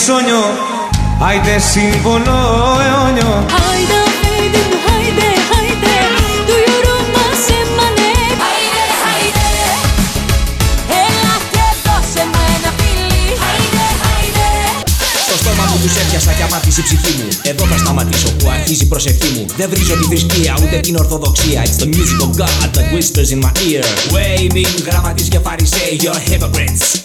άιντε ψώνιο, άιντε σύμβολο αιώνιο. Άιντε άιντε άιντε άιντε. Του γιουρού μας έμανε. Άιντε άιντε. Έλα και δώσε μου ένα φιλί. Άιντε άιντε. Στο στόμα μου τους έπιασα και αμάτισε η ψυχή μου. Εδώ θα σταματήσω που αρχίζει η προσευχή μου. Δεν βρίζω τη θρησκεία ούτε την ορθοδοξία. It's the music of God that whispers in my ear. Waving γραμματείς και φαρισαίοι You're hypocrites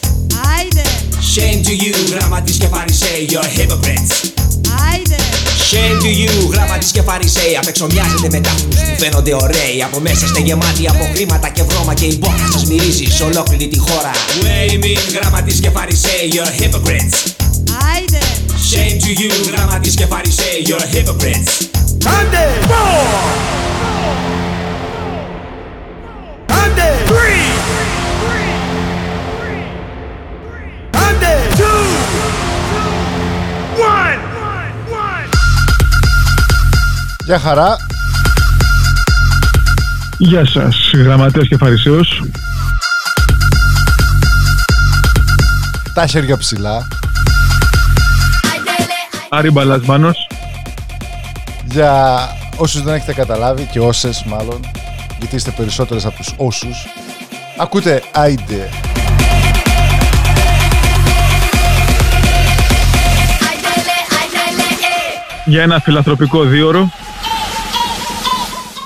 φαρισαίοι Απεξομοιάζετε με τάφους που φαίνονται ωραίοι Από μέσα είστε γεμάτοι από χρήματα και βρώμα Και η μπόχα σας μυρίζει σε ολόκληρη τη χώρα Waving, γράμματις και φαρισαίοι You're hypocrites Άιντε, Shame to you, γράμματις και φαρισαίοι You're hypocrites Άντε! Άντε! Γεια χαρά. Γεια σας, γραμματέας και φαρισαίος. Τα χέρια ψηλά. Άρη Μπαλασμάνος. Για όσους δεν έχετε καταλάβει και όσες μάλλον, γιατί είστε περισσότερες από τους όσους, ακούτε Άιντε. για ένα φιλανθρωπικό δίωρο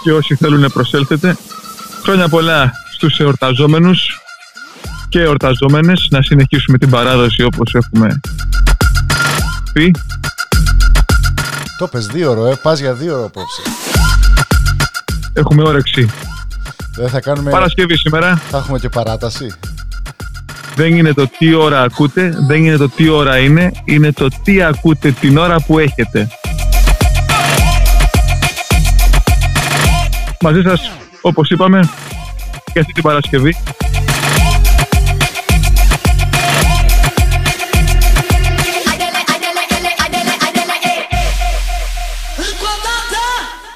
και όσοι θέλουν να προσέλθετε. Χρόνια πολλά στους εορταζόμενους και εορταζόμενες να συνεχίσουμε την παράδοση όπως έχουμε πει. Το πες δύο ώρο, ε. Πας για δύο ώρο απόψε. Έχουμε όρεξη. Δεν θα κάνουμε... Παρασκευή σήμερα. Θα έχουμε και παράταση. Δεν είναι το τι ώρα ακούτε, δεν είναι το τι ώρα είναι, είναι το τι ακούτε την ώρα που έχετε. Μαζί σας, όπως είπαμε, και αυτή την Παρασκευή.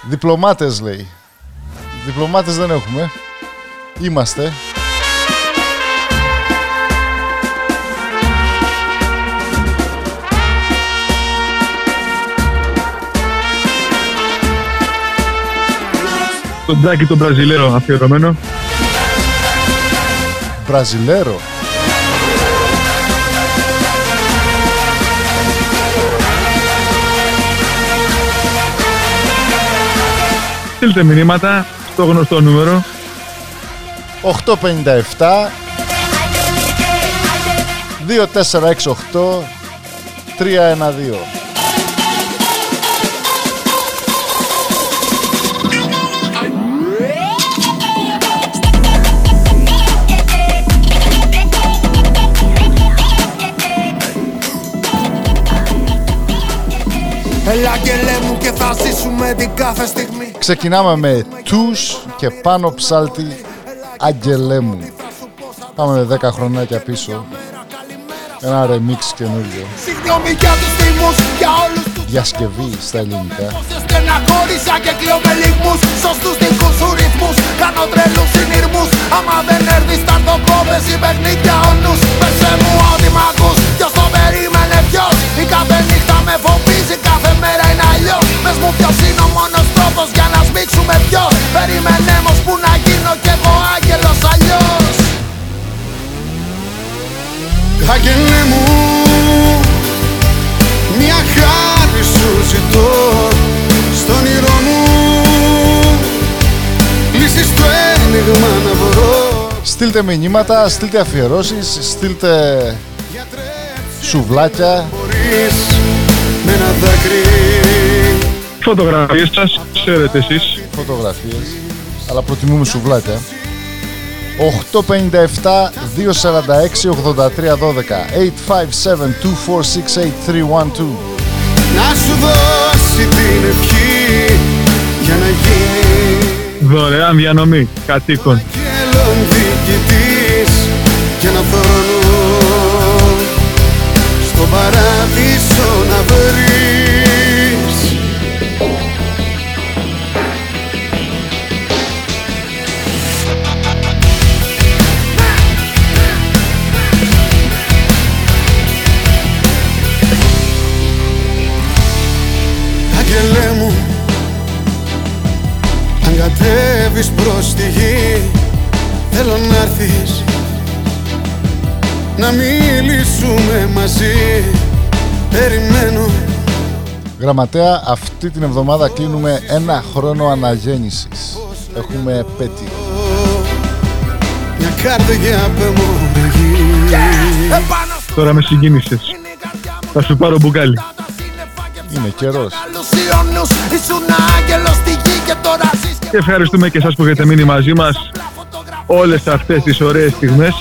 Διπλωμάτες λέει. Διπλωμάτες δεν έχουμε. Είμαστε. Τον Τζάκι τον Βραζιλέο αφιερωμένο. Μπραζιλέρο. Στείλτε μηνύματα στο γνωστό νούμερο 857 2468 312 Έλα αγγελέ μου και θα ζήσουμε την κάθε στιγμή Ξεκινάμε με τους και πάνω ψάλτη Αγγελέ μου. Πάμε με 10 χρονάκια πίσω. Ένα remix καινούριο. Συγγνώμη για τους θύμους, για όλους τους Διασκευή στα ελληνικά. Πόσες στεναχώρησα και κλαίω με λιγμούς Σωστούς δικούς σου ρυθμούς Κάνω τρελούς συνειρμούς Άμα δεν έρθεις θα το κόβες ή παιχνίδια ο νους Πέσε μου ότι μ' ακούς Ποιος το περίμενε ποιος. Η κάθε νύχτα με φοβίζει Κάθε μέρα είναι αλλιώς. Πες μου ποιος είναι ο μόνος τρόπος Για να σμίξουμε ποιος Περίμενε όμως που να γίνω κι εγώ άγγελος αλλιώς. Άγγελε μου Μια χάρη σου ζητώ Στον όνειρό μου Λύσεις το ένιγμα να βρω Στείλτε μηνύματα, στείλτε αφιερώσεις, στείλτε σουβλάκια. Μπορείς με ένα δάκρυ Φωτογραφίες σας, ξέρετε εσείς. Φωτογραφίες. Αλλά προτιμούμε σουβλάκια. 857 246 Να σου δώσει την ευχή Για να γίνει Δωρεάν διανομή κατοίκων. Κατέβεις προς τη γη Θέλω να έρθεις Να μιλήσουμε μαζί Περιμένω Γραμματέα, αυτή την εβδομάδα κλείνουμε ένα χρόνο αναγέννησης. Έχουμε επέτειο. Μια καρδιά πεμονική Τώρα με συγκίνησες. Θα σου πάρω μπουκάλι. Είναι καιρός. Λουσιώνους ήσουν άγγελος στη γη και τώρα ζεις και Και ευχαριστούμε και εσάς που έχετε μείνει μαζί μας όλες αυτές τις ωραίες στιγμές.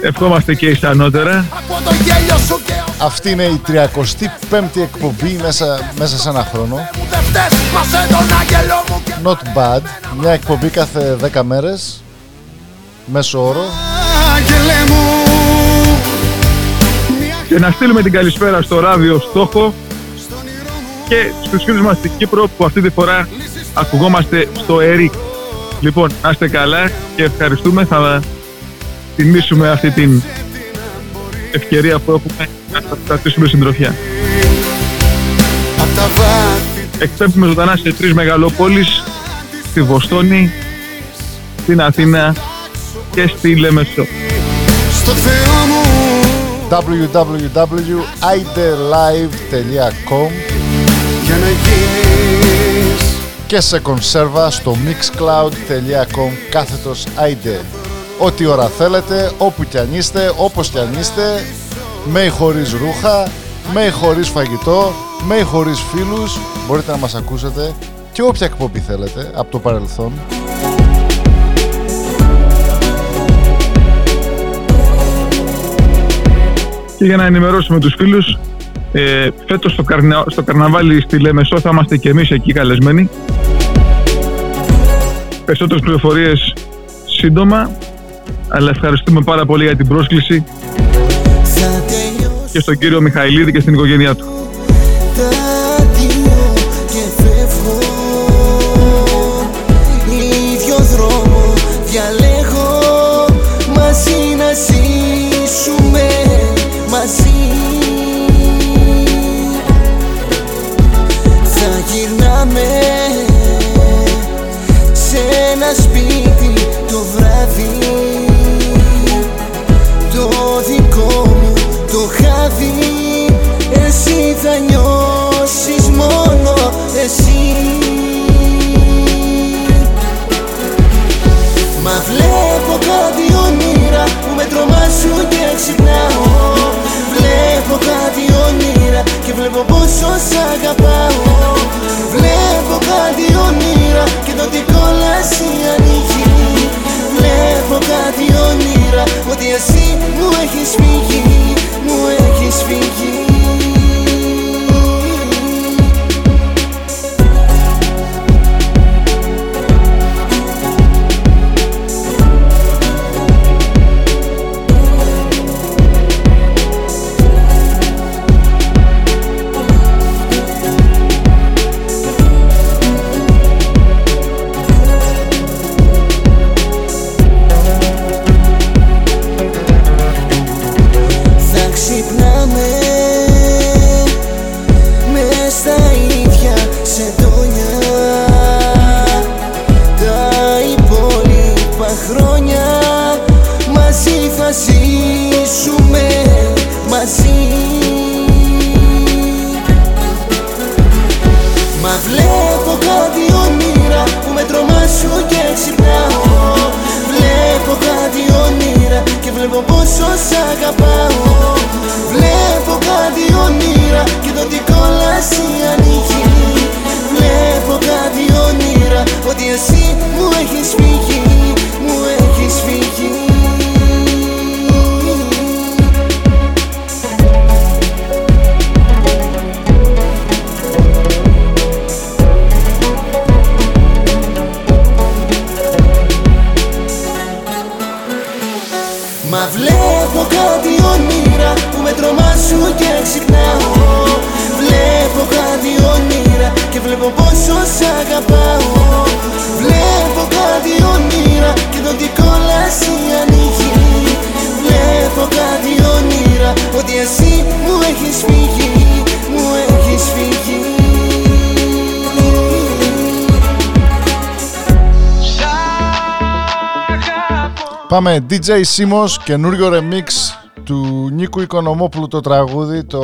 Ευχόμαστε και εις ανώτερα. από το γέλιο σου και ο Αυτή είναι η 35η εκπομπή μέσα, μέσα σε ένα χρόνο. μου δεν φταίς Μας τον άγγελο μου και Not bad. Μια εκπομπή κάθε 10 μέρες. Μέσο όρο. Άγγελε μου Και να στείλουμε την καλησπέρα στο ράδιο Στόχο και στους φίλους μας στην Κύπρο που αυτή τη φορά ακουγόμαστε στο ΕΡΙΚ. Λοιπόν, να είστε καλά και ευχαριστούμε. Θα τιμήσουμε αυτή την ευκαιρία που έχουμε να σας κρατήσουμε συντροφιά. Απ' τα βάθη Εκπέμπουμε ζωντανά σε τρεις μεγαλόπολεις, στη Βοστόνη, στην Αθήνα και στη Λεμεσό. στο Θεό μου www.idelive.com Για να γίνεις και σε κονσέρβα στο mixcloud.com κάθετος ID. Ό,τι ώρα θέλετε, όπου κι αν είστε, όπως κι αν είστε, με ή χωρίς ρούχα, με ή χωρίς φαγητό, με ή χωρίς φίλους, μπορείτε να μας ακούσετε και όποια εκπομπή θέλετε από το παρελθόν. Και για να ενημερώσουμε τους φίλους, ε, φέτος στο, καρνα, στο καρναβάλι στη Λεμεσό θα είμαστε και εμείς εκεί καλεσμένοι. Περισσότερες πληροφορίες σύντομα, αλλά ευχαριστούμε πάρα πολύ για την πρόσκληση Θα τελειώσει και στον κύριο Μιχαηλίδη και στην οικογένειά του. σ' αγαπάω Βλέπω κάτι όνειρα και το δικό σου ανοίγει Βλέπω κάτι όνειρα ότι εσύ μου έχεις φύγει Μου έχεις φύγει. Πάμε DJ Simos, καινούριο remix του Νίκου Οικονομόπουλου το τραγούδι, το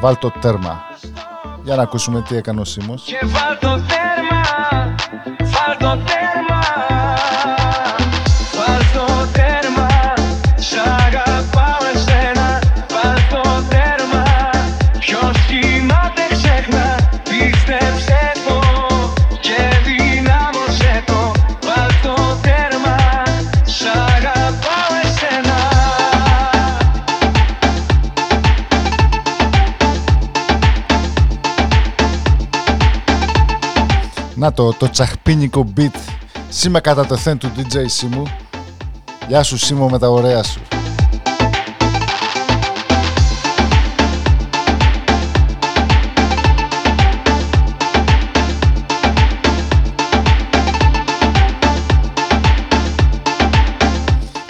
Βάλτο Τέρμα. Για να ακούσουμε τι έκανε ο Σίμος. Και βάλ το τέρμα, βάλ το τέρμα Να το, το τσαχπίνικο beat. Σήμα κατά το θέν του DJ Σίμου. Γεια σου Σίμω με τα ωραία σου.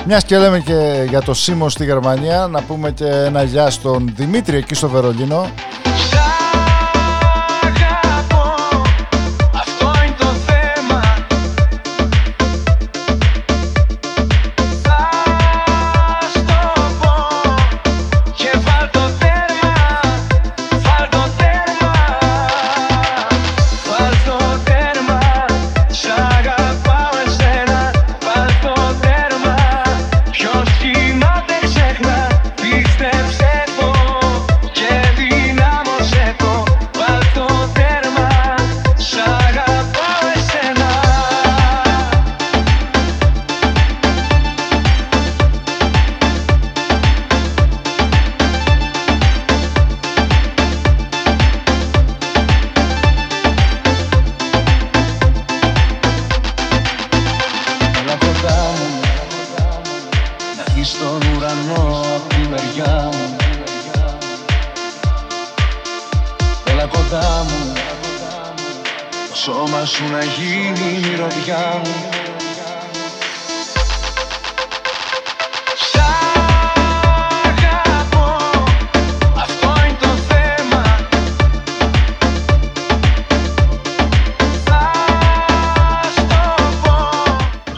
Μιας και λέμε και για το Σίμω στη Γερμανία Να πούμε και ένα γεια στον Δημήτρη εκεί στο Βερολίνο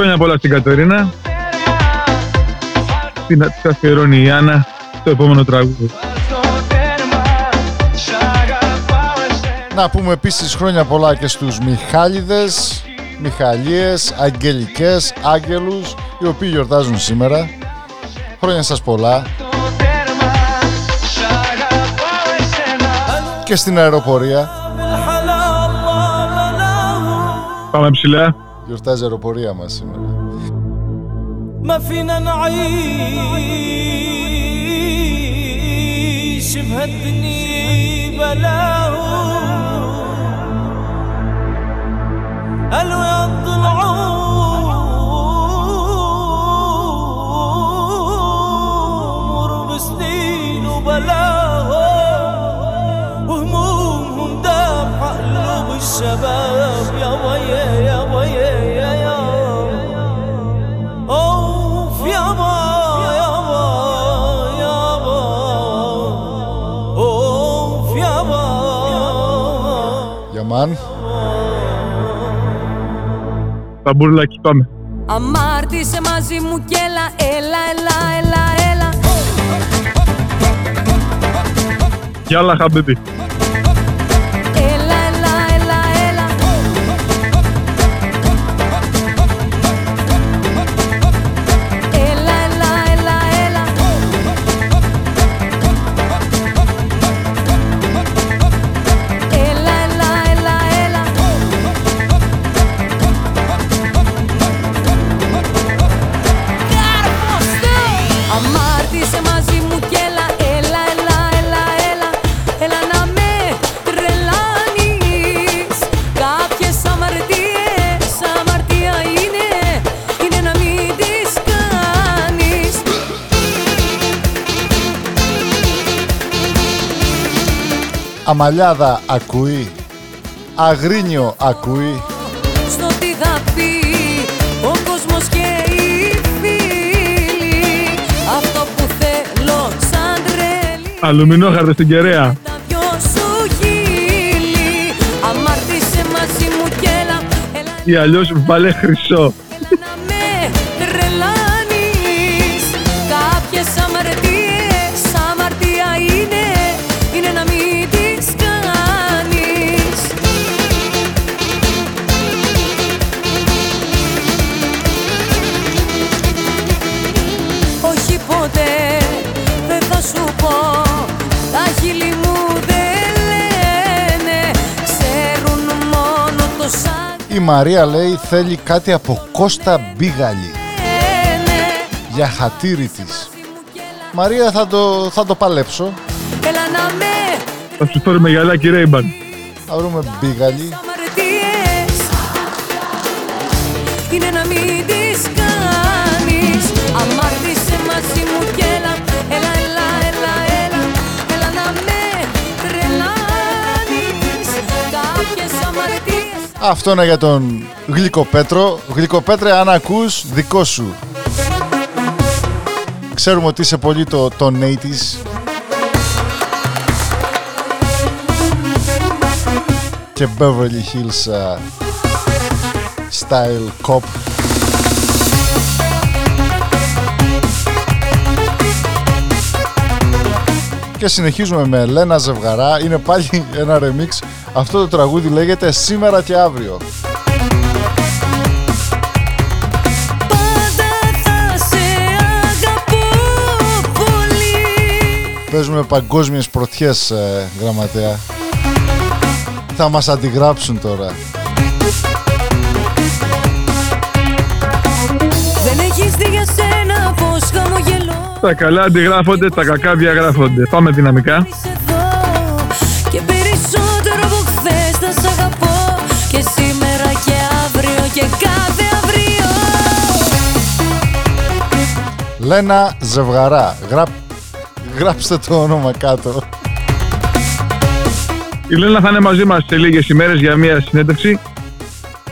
Χρόνια πολλά στην Κατερίνα. Την της αφιερώνει η Άννα στο επόμενο τραγούδι. Να πούμε επίσης χρόνια πολλά και στους Μιχάλιδες, Μιχαλίες, Αγγελικές, Άγγελους, οι οποίοι γιορτάζουν σήμερα. Χρόνια σας πολλά. Και στην αεροπορία. Πάμε ψηλά. Γιορτάζει η αεροπορία μας σήμερα. ما فينا نعيش بهالدنيا بلاه قالوا يا العمر بسنين وبلاه وهمومهم دافع قلوب الشباب يا ويا Yaman. Τα μπουρλάκι πάμε. Αμάρτησε μαζί μου και έλα, έλα, έλα, έλα, έλα. Γεια, χαμπίπι. Αμαλιάδα ακούει. Αγρίνιο ακούει. Στο τι θα πει ο κόσμος και οι φίλοι Αυτό που θέλω σαν τρέλη Αλουμινόχαρτο στην κεραία. δυο σου χείλη Αμάρτησε μαζί μου κι έλα, έλα Ή αλλιώς βάλε χρυσό. Η Μαρία λέει θέλει κάτι από Κώστα Μπίγαλη για χατήρι της. Μαρία θα το, θα το παλέψω. Έλα να με Θα σου φέρουμε γυαλάκι Ρέιμπαν. Θα βρούμε Μπίγαλη. Αυτό είναι για τον Γλυκοπέτρο. Γλυκοπέτρε, αν ακούς, δικό σου. Ξέρουμε ότι είσαι πολύ το, το 80's. Και Beverly Hills uh, style cop. Και συνεχίζουμε με Λένα Ζευγαρά. Είναι πάλι ένα remix. Αυτό το τραγούδι λέγεται Σήμερα και αύριο. Πάντα θα σε αγαπώ πολύ Παίζουμε παγκόσμιες πρωτιές, ε, γραμματέα. Θα μας αντιγράψουν τώρα. Δεν έχεις δει για σένα πως χαμογελώ Τα καλά αντιγράφονται, τα κακά διαγράφονται. Πάμε δυναμικά. Λένα Ζευγαρά. Γραπ... Γράψτε το όνομα κάτω. Η Λένα θα είναι μαζί μας σε λίγες ημέρες για μια συνέντευξη.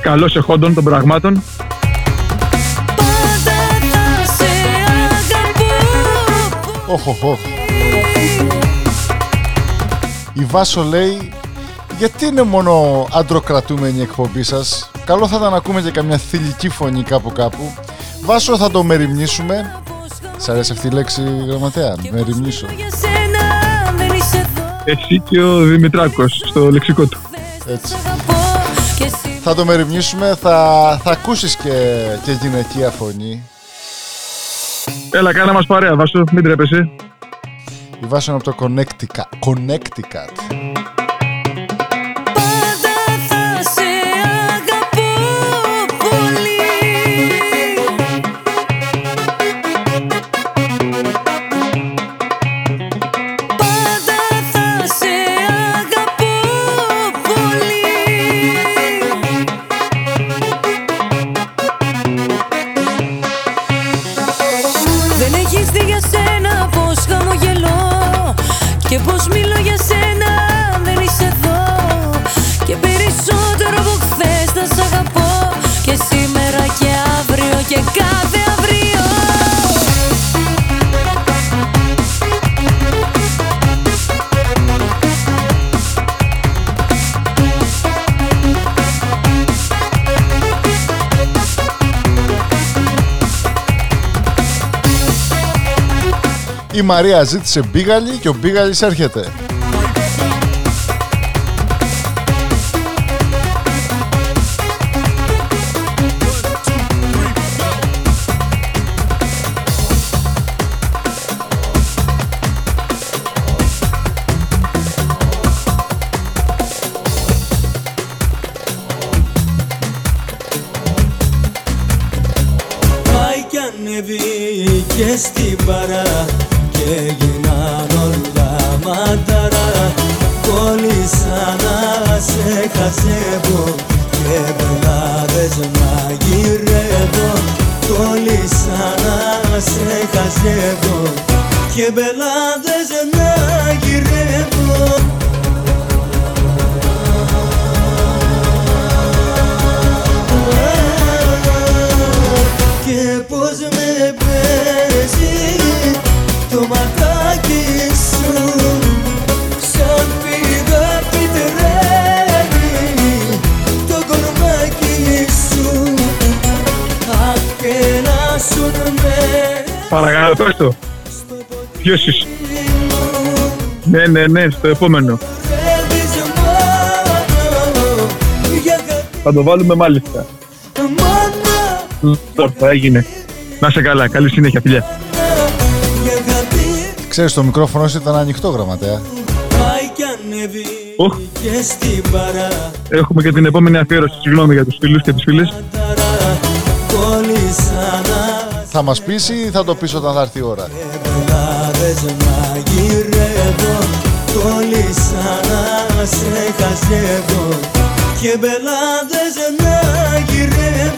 Καλώς εχόντων των πραγμάτων. Πάντα θα σε αγαπώ Οχ, οχ, οχ. Η Βάσο λέει γιατί είναι μόνο αντροκρατούμενη η εκπομπή σας; Καλό θα ήταν να ακούμε και καμιά θηλυκή φωνή κάπου κάπου Βάσο θα το μεριμνήσουμε Σ' αρέσει αυτή η λέξη γραμματέα, μεριμνήσω Για σένα δεν είσαι εδώ Εσύ και ο Δημητράκος στο λεξικό του. Έτσι. Σ' αγαπώ και σήμερα Θα το μεριμνήσουμε, θα, θα ακούσεις και, και γυναικεία φωνή Έλα, κάνα μας παρέα, Βάσο, μην τρέπεσαι. Η Βάσο είναι από το Connecticut, Connecticut. Μαρία ζήτησε μπίγαλι και ο μπίγαλις έρχεται. Στο επόμενο. θέλεις μόνο για Θα το βάλουμε μάλιστα. μάνα Τώρα έγινε. Να σε καλά, καλή συνέχεια, φιλιά. για κάτι Ξέρεις το μικρόφωνο σου ήταν ανοιχτό γραμματέα. πάει κι ανεβεί Οχ, Και στην παρά έχουμε και την επόμενη αφιέρωση. Συγγνώμη για τους φίλους και τις φίλες. Κόλλησα να Θα μας πεις ή θα το πεις όταν θα έρθει η ώρα; Μπελάδες μαγειρεύω Κόλλησα να σε χαζεύω Και μπελάδες μαγειρεύω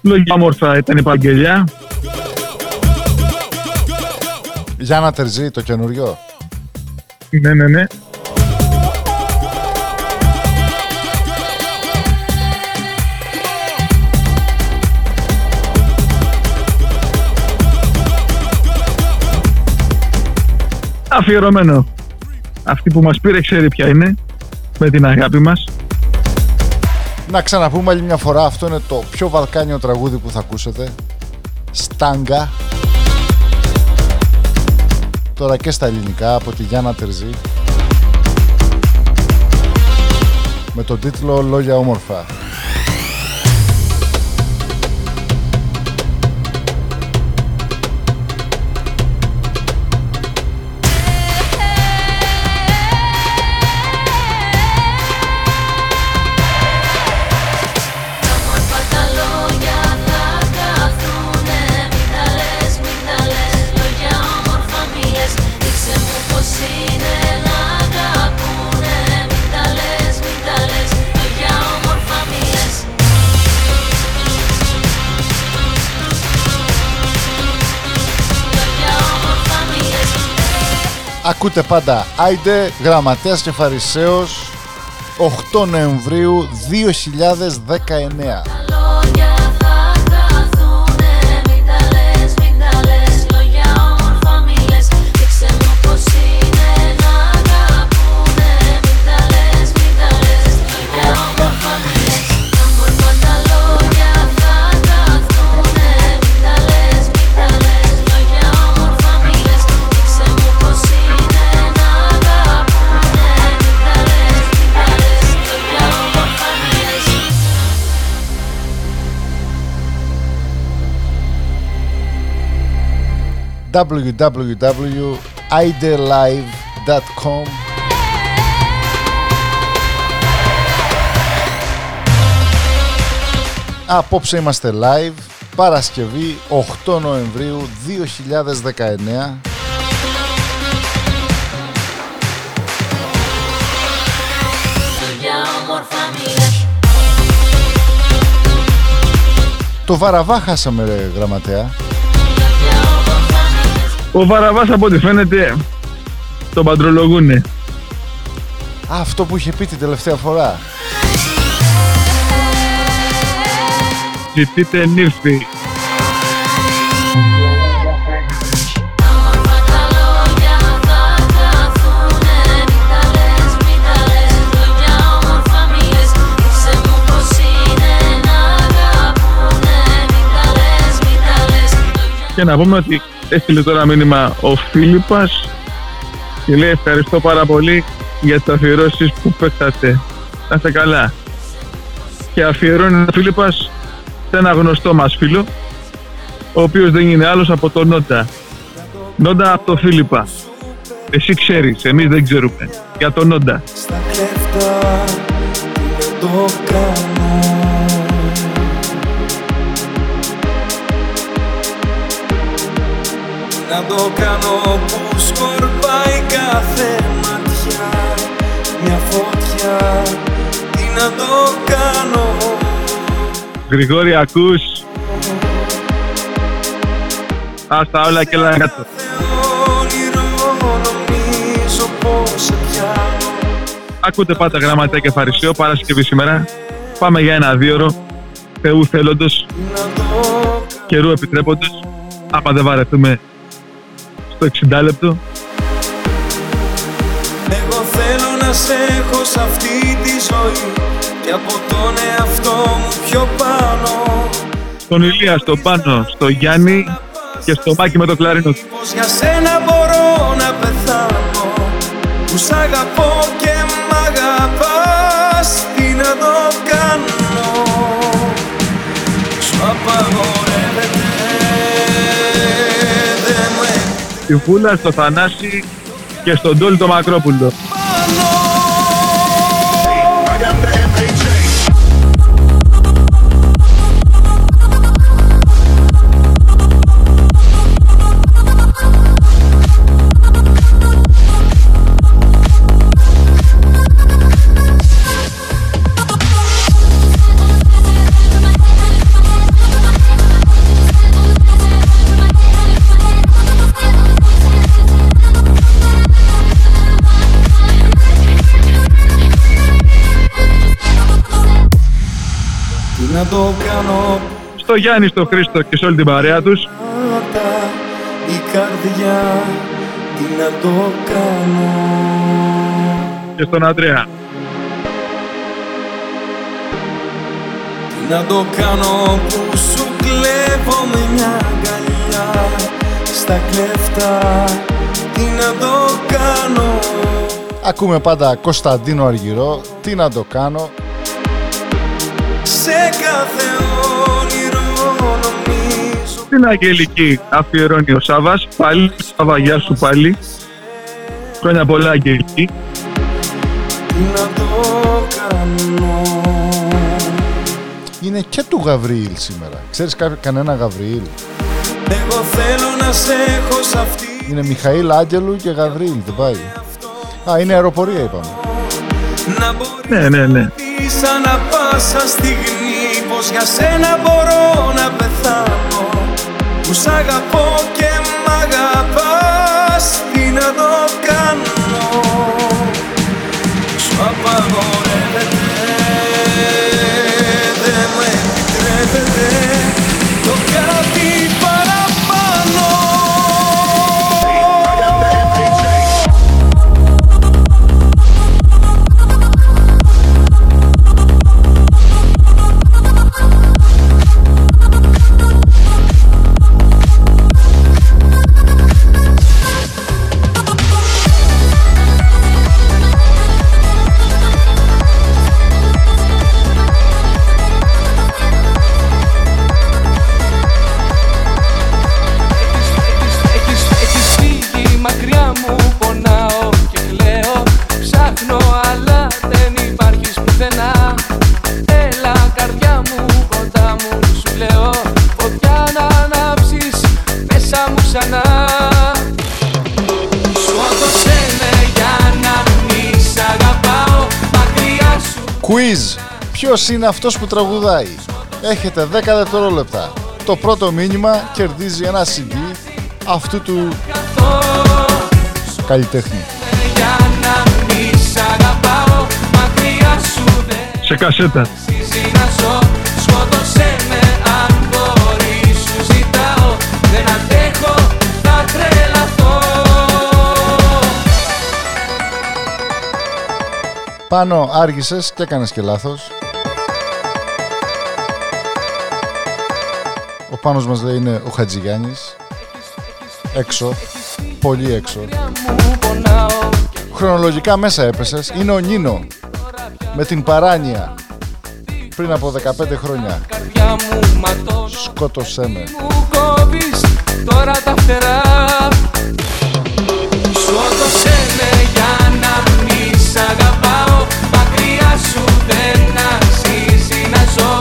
Λόγια όμορφα ήταν η Παγγελιά. Γιάννα Τερζή, το καινούριο. Ναι, ναι, ναι. Αφιερωμένο. Αυτή που μας πήρε ξέρει ποια είναι. Με την αγάπη μας. Να ξαναπούμε άλλη μια φορά, αυτό είναι το πιο βαλκάνιο τραγούδι που θα ακούσετε. Στάγκα. Τώρα και στα ελληνικά από τη Γιάννα Τερζή. Με τον τίτλο Λόγια όμορφα. Ακούτε πάντα Άιντε, Γραμματέας και Φαρισαίος 8 Νοεμβρίου 2019 www.idelive.com Απόψε είμαστε live Παρασκευή 8 Νοεμβρίου 2019 Λόγια όμορφα μη λες Το Βαραβά χάσαμε ρε γραμματέα Ο Βαραβάς από ό,τι φαίνεται τον παντρολογούνε. Α, αυτό που είχε πει την τελευταία φορά Ζητείτε νύφη. Όμορφα τα λόγια θα καθούνε Μην τα λες, μην τα λες Λόγια όμορφα μη λες Δείξε μου πως είναι να αγαπούνε Μην τα λες, μην τα λες Και να πούμε ότι έστειλε τώρα μήνυμα ο Φίλιππας και λέει ευχαριστώ πάρα πολύ για τις αφιερώσεις που παίξατε. Να είστε καλά. Και αφιερώνει ο Φίλιππας σε ένα γνωστό μας φίλο, ο οποίος δεν είναι άλλος από τον Νόντα. Νόντα από τον Φίλιππα. Εσύ ξέρεις, εμείς δεν ξέρουμε. Για τον Νόντα. Στα κλέφτα δεν το κάνω Να το κάνω που σκορπάει κάθε ματιά Μια φωτιά Τι να το κάνω Γρηγόρη, ακούς. Άστα όλα και έλα κάτω. Όνειρο νομίζω πως σε πιάνω Ακούτε πάντα γραμματέα και φαρισαίο Παρασκευή σήμερα. Πάμε για ένα δίωρο. Θεού θέλοντος, Να το καιρού επιτρέποντος. Άμα δεν βαρεθούμε στο 60 λεπτό. Εγώ θέλω να σε έχω σε αυτή τη ζωή Και από τον εαυτό μου πιο πάνω Στον Ηλία, στο Πάνο, στο Γιάννη και στο Μάκη με το κλαρίνο του. Πως για σένα μπορώ να πεθάνω Που σ' αγαπώ στη Βούλα, στο Θανάση και στον Τόλι το Μακρόπουλο. Να το κάνω Στο Γιάννη, στο Χρήστο και σε όλη την παρέα τους. πάντα η καρδιά Τι να το κάνω και στον Αντρέα. Τι να το κάνω που σου κλέβω με μια αγκαλιά Στα κλέφτα Τι να το κάνω Ακούμε πάντα Κωνσταντίνο Αργυρό. Τι να το κάνω. Σε κάθε όνειρο νομίζω Την Αγγελική αφιερώνει ο Σάβας. Πάλι, Σάβα, γεια σου πάλι. Χρόνια πολλά Αγγελική. Τι να το κάνω Είναι και του Γαβριήλ σήμερα. Ξέρεις κα- κανένα Γαβριήλ. Εγώ θέλω να σε έχω σ' αυτή Είναι Μιχαήλ Άγγελου και Γαβριήλ. Δεν πάει. Α, είναι αεροπορία είπαμε. Να μπορεί Ναι, ναι, ναι. Σαν ανα πάσα στιγμή Πως για σένα μπορώ να πεθάνω. Που σ' αγαπώ και μ' αγαπάς Τι να το κάνω. Σου απαγορεύεται Quiz. Ποιος είναι αυτός που τραγουδάει; Έχετε 10 δευτερόλεπτα. Το πρώτο μήνυμα κερδίζει ένα CD αυτού του καλλιτέχνη. για να Πάνω άργησες και έκανες και λάθος. Ο Πάνος μας λέει είναι ο Χατζηγιάννης. Έξω. Πολύ έξω. Μου πονάω Χρονολογικά μέσα έπεσες. Είναι ο Νίνο. Με την παράνοια. Πριν από 15 χρόνια. Καρδιά μου ματώνω Σκότωσέ με. Μου κόβεις τώρα τα φτερά σου δεν αξίζει να ζω.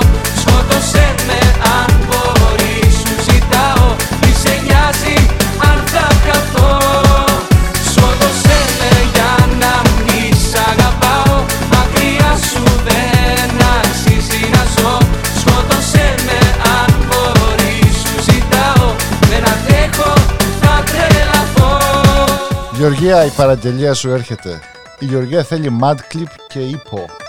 Σκότωσέ με αν μπορεί. Σου ζητάω Μη σε νοιάζει αν θα καθώ Σκότωσέ με για να μη σ' αγαπάω. Μακριά σου δεν αξίζει να ζω. Σκότωσέ με αν μπορεί. Σου ζητάω Δεν αντέχω, θα τρελαθώ. Γεωργία, η παραγγελία σου έρχεται. Η Γεωργία θέλει mad clip και ύπο.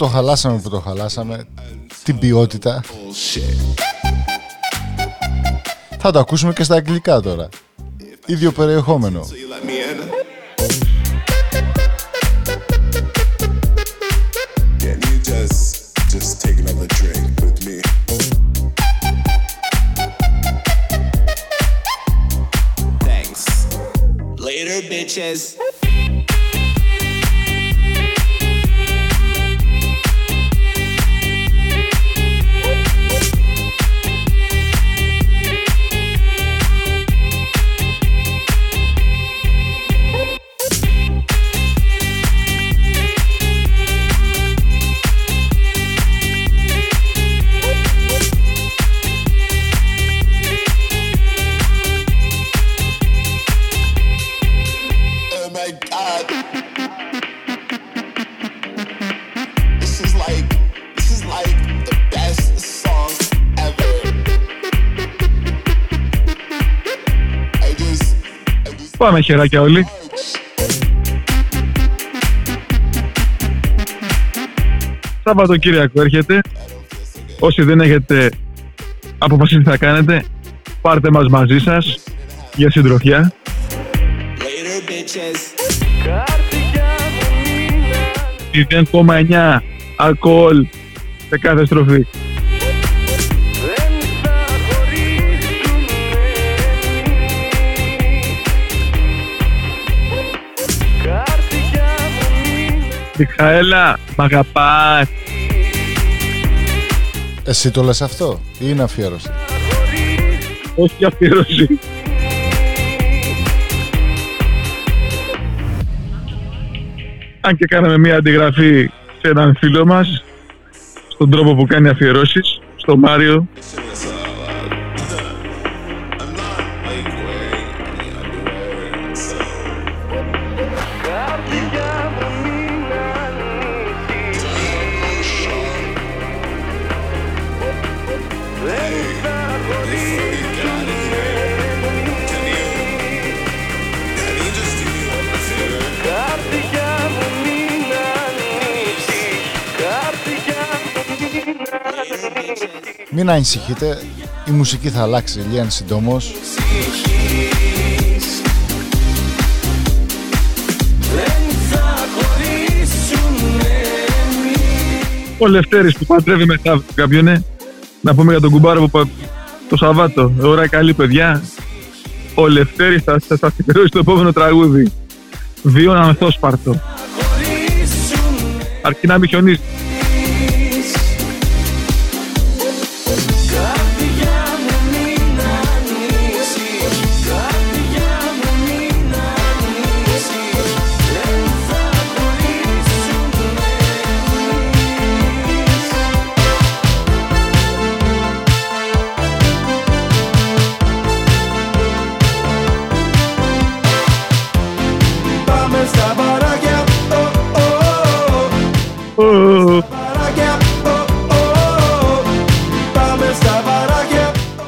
Το χαλάσαμε που το χαλάσαμε, την ποιότητα. Θα το ακούσουμε και στα αγγλικά τώρα. Ίδιο περιεχόμενο. Πάμε χεράκια όλοι. Σαββατοκύριακο έρχεται. Όσοι δεν έχετε αποφασίσει τι θα κάνετε, πάρτε μας μαζί σας για συντροφιά. Later, bitches. 0,9 αλκοόλ σε κάθε στροφή. Μιχαέλα, μ' αγαπάς. Εσύ το λες αυτό ή είναι αφιέρωση; Όχι αφιέρωση. Αν και κάναμε μια αντιγραφή σε έναν φίλο μας, στον τρόπο που κάνει αφιερώσεις, στο Μάριο. Μην ανησυχείτε, η μουσική θα αλλάξει λίγαν συντόμως. Ο Λευτέρης που παντρεύει μετά κάποιον, ναι. Να πούμε για τον κουμπάρο που πα- το Σαββάτο. Ωραία καλή παιδιά. Ο Λευτέρης θα σας αφιερώσει το επόμενο τραγούδι. Βίωνα μεθόσπαρτο. Αρκεί να μην χιονίσει.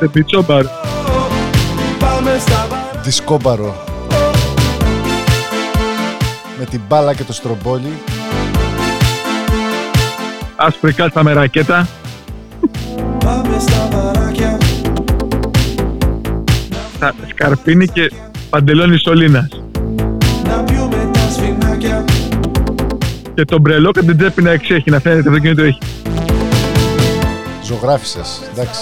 Μπαράκια, Σε πιτσόμπαρ. πάμε στα μπαράκια. Δισκόμπαρο. με την μπάλα και το στρομπόλι. Άσπρη κάλτσα με ρακέτα. Πάμε στα βαράκια Στα σκαρπίνι και παντελόνι σωλήνας. Να πιούμε τα σφινάκια Και το μπρελό κατά την τσέπη να εξέχει, να φαίνεται αυτό και το έχει. Ζωγράφισες, εντάξει.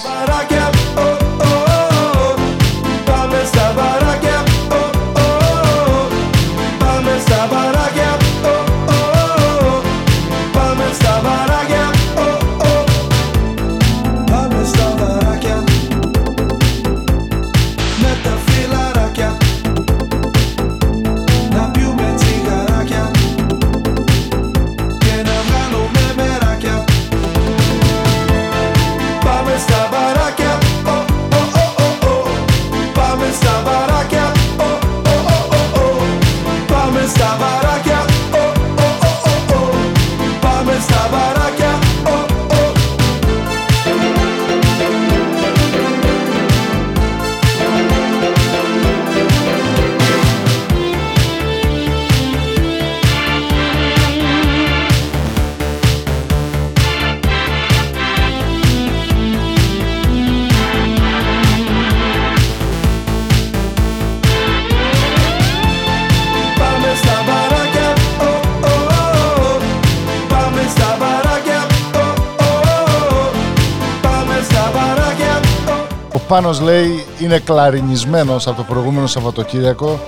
Πάνος λέει είναι κλαρινισμένος από το προηγούμενο Σαββατοκύριακο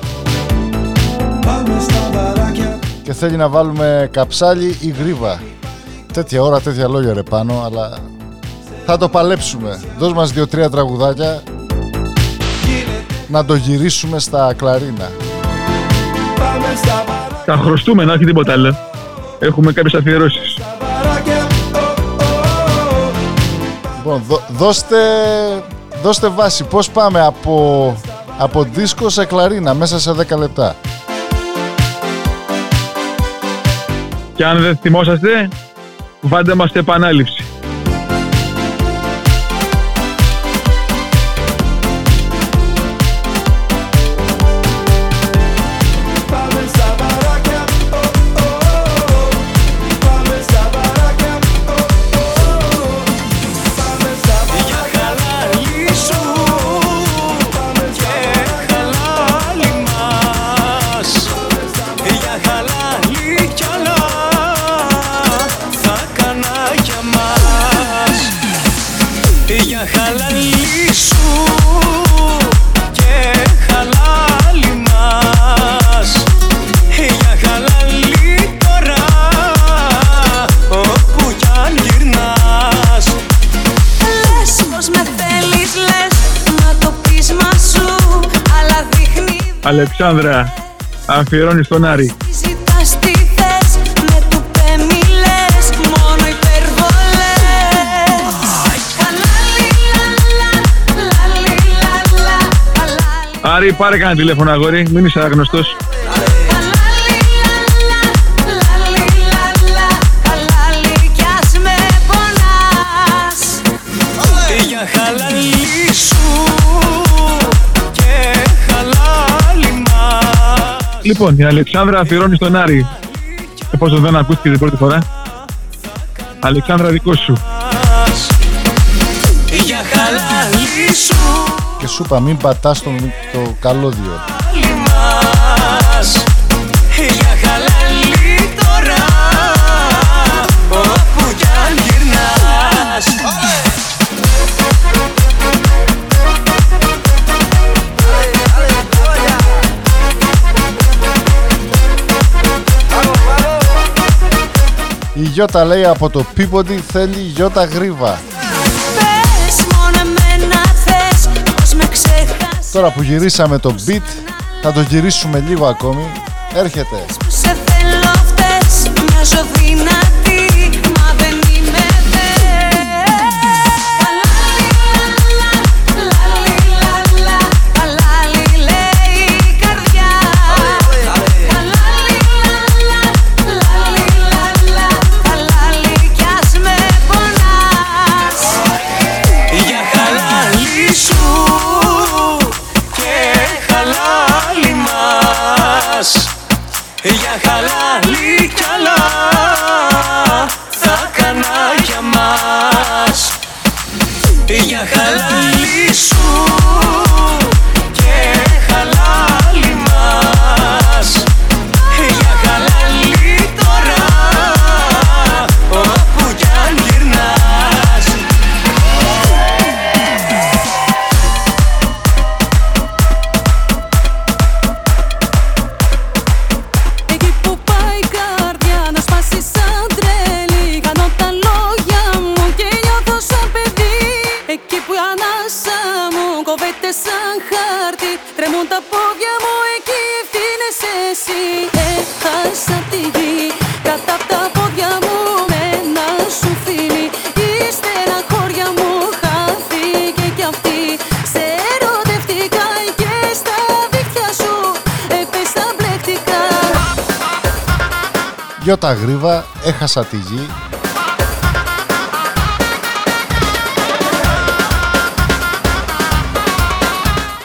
Πάμε στα μπαράκια και θέλει να βάλουμε καψάλι ή γρίβα. Τέτοια ώρα, τέτοια λόγια ρε πάνω, αλλά θα το παλέψουμε. Δώσ' μας δύο-τρία τραγουδάκια να το γυρίσουμε στα κλαρίνα. Πάμε στα μπαράκια, Τα χρωστούμενα, όχι τίποτα άλλο. Έχουμε κάποιες αφιερώσεις. μπαράκια, ο, ο, ο. Λοιπόν, δώ- δώστε, δώστε βάση. Πώς πάμε από, από δίσκο σε κλαρίνα μέσα σε 10 λεπτά. Και αν δεν θυμόσαστε, βάλτε μας σε επανάληψη. Λαλα Λαλι λαλα Χαλάλι Άρη, πάρε κανένα τηλέφωνο, αγόρι. Μην είσαι άγνωστος. Λοιπόν, η Αλεξάνδρα αφιερώνει στον Άρη. Εφόσον δεν ακούστηκε την πρώτη φορά. Αλεξάνδρα, δικό σου. Για χαλάλι σου Και σου είπα μην πατάς το, το καλώδιο. Γιώτα λέει από το Peabody θέλει Γιώτα γρίβα. Πες μόνο εμένα θες Πως με ξεχάσεις Τώρα που γυρίσαμε το beat θα το γυρίσουμε λίγο ακόμη. Έρχεται. που σε θέλω φταίς Μοιάζω Γιώτα Γρήβα, έχασα τη γη.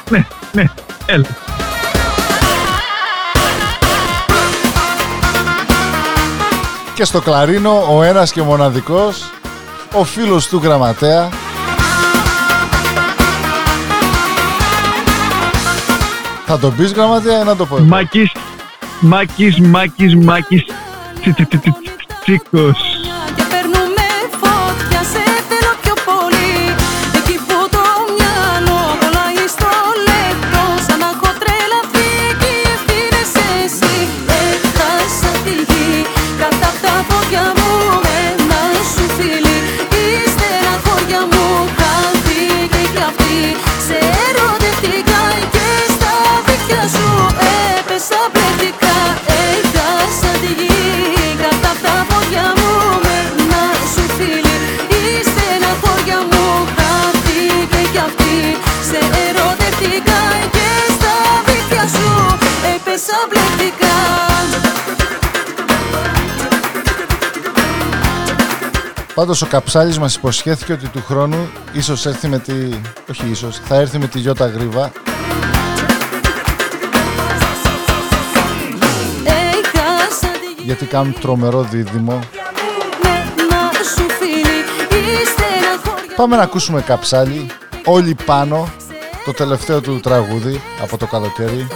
Ναι, ναι, έλα. Και στο κλαρίνο ο ένας και μοναδικός, ο φίλος του γραμματέα. Θα τον πεις γραμματέα ή να το πω εγώ; Μάκης, Μάκης, Μάκης, Μάκης, chicos. Πάντως ο Καψάλης μας υποσχέθηκε ότι του χρόνου ίσως έρθει με τη... Όχι ίσως, θα έρθει με τη Γιώτα Γρήβα. Έχασα τη γη Γιατί κάνουν τρομερό δίδυμο. με ένα σου φίλι Η στεναχώρια Πάμε να ακούσουμε Καψάλη, όλοι πάνω, το τελευταίο του τραγούδι από το καλοκαίρι.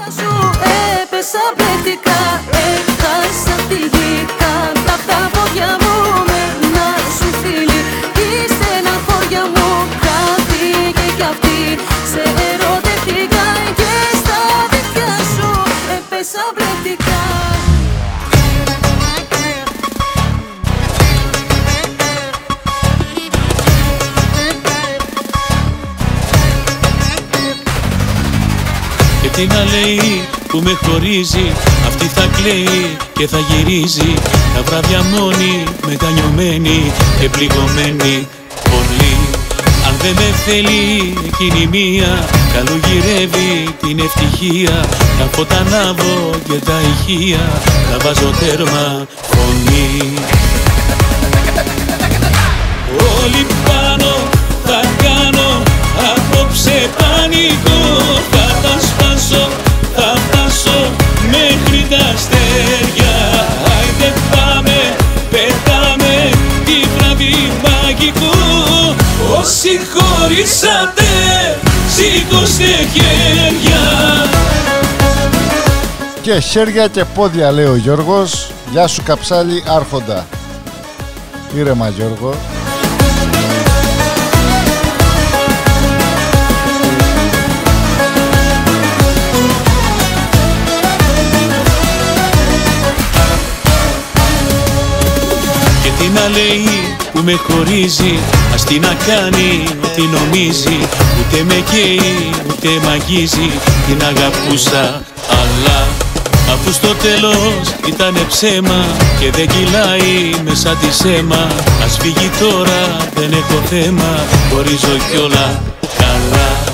Και τι να λέει που με χωρίζει Αυτή θα κλαίει και θα γυρίζει. Τα βράδια μόνη μετανιωμένη και πληγωμένη πολύ. Αν δεν με θέλει εκείνη μία Καλογυρεύει την ευτυχία. Τα φώτα ανάβω και τα ηχεία Τα βάζω τέρμα φωνή. Όλοι πάνω θα κάνω Απόψε πανικό Θα τα σπάσω, θα φτάσω Μέχρι τα αστέρια Άιντε πάμε, πετάμε Τι βράδυ μαγικό Όσοι χωρίσατε Σήκωστε χέρια Και χέρια και πόδια λέει ο Γιώργος. Γεια σου Καψάλη άρχοντα. Ήρεμα Γιώργο. Τι να λέει που με χωρίζει Ας τι να κάνει ό,τι νομίζει. Ούτε με καίει ούτε μ' αγγίζει Την αγαπούσα. Αλλά Αφού στο τέλος ήτανε ψέμα Και δεν κυλάει μέσα της αίμα Ας φύγει τώρα δεν έχω θέμα. Χωρίζω κιόλα καλά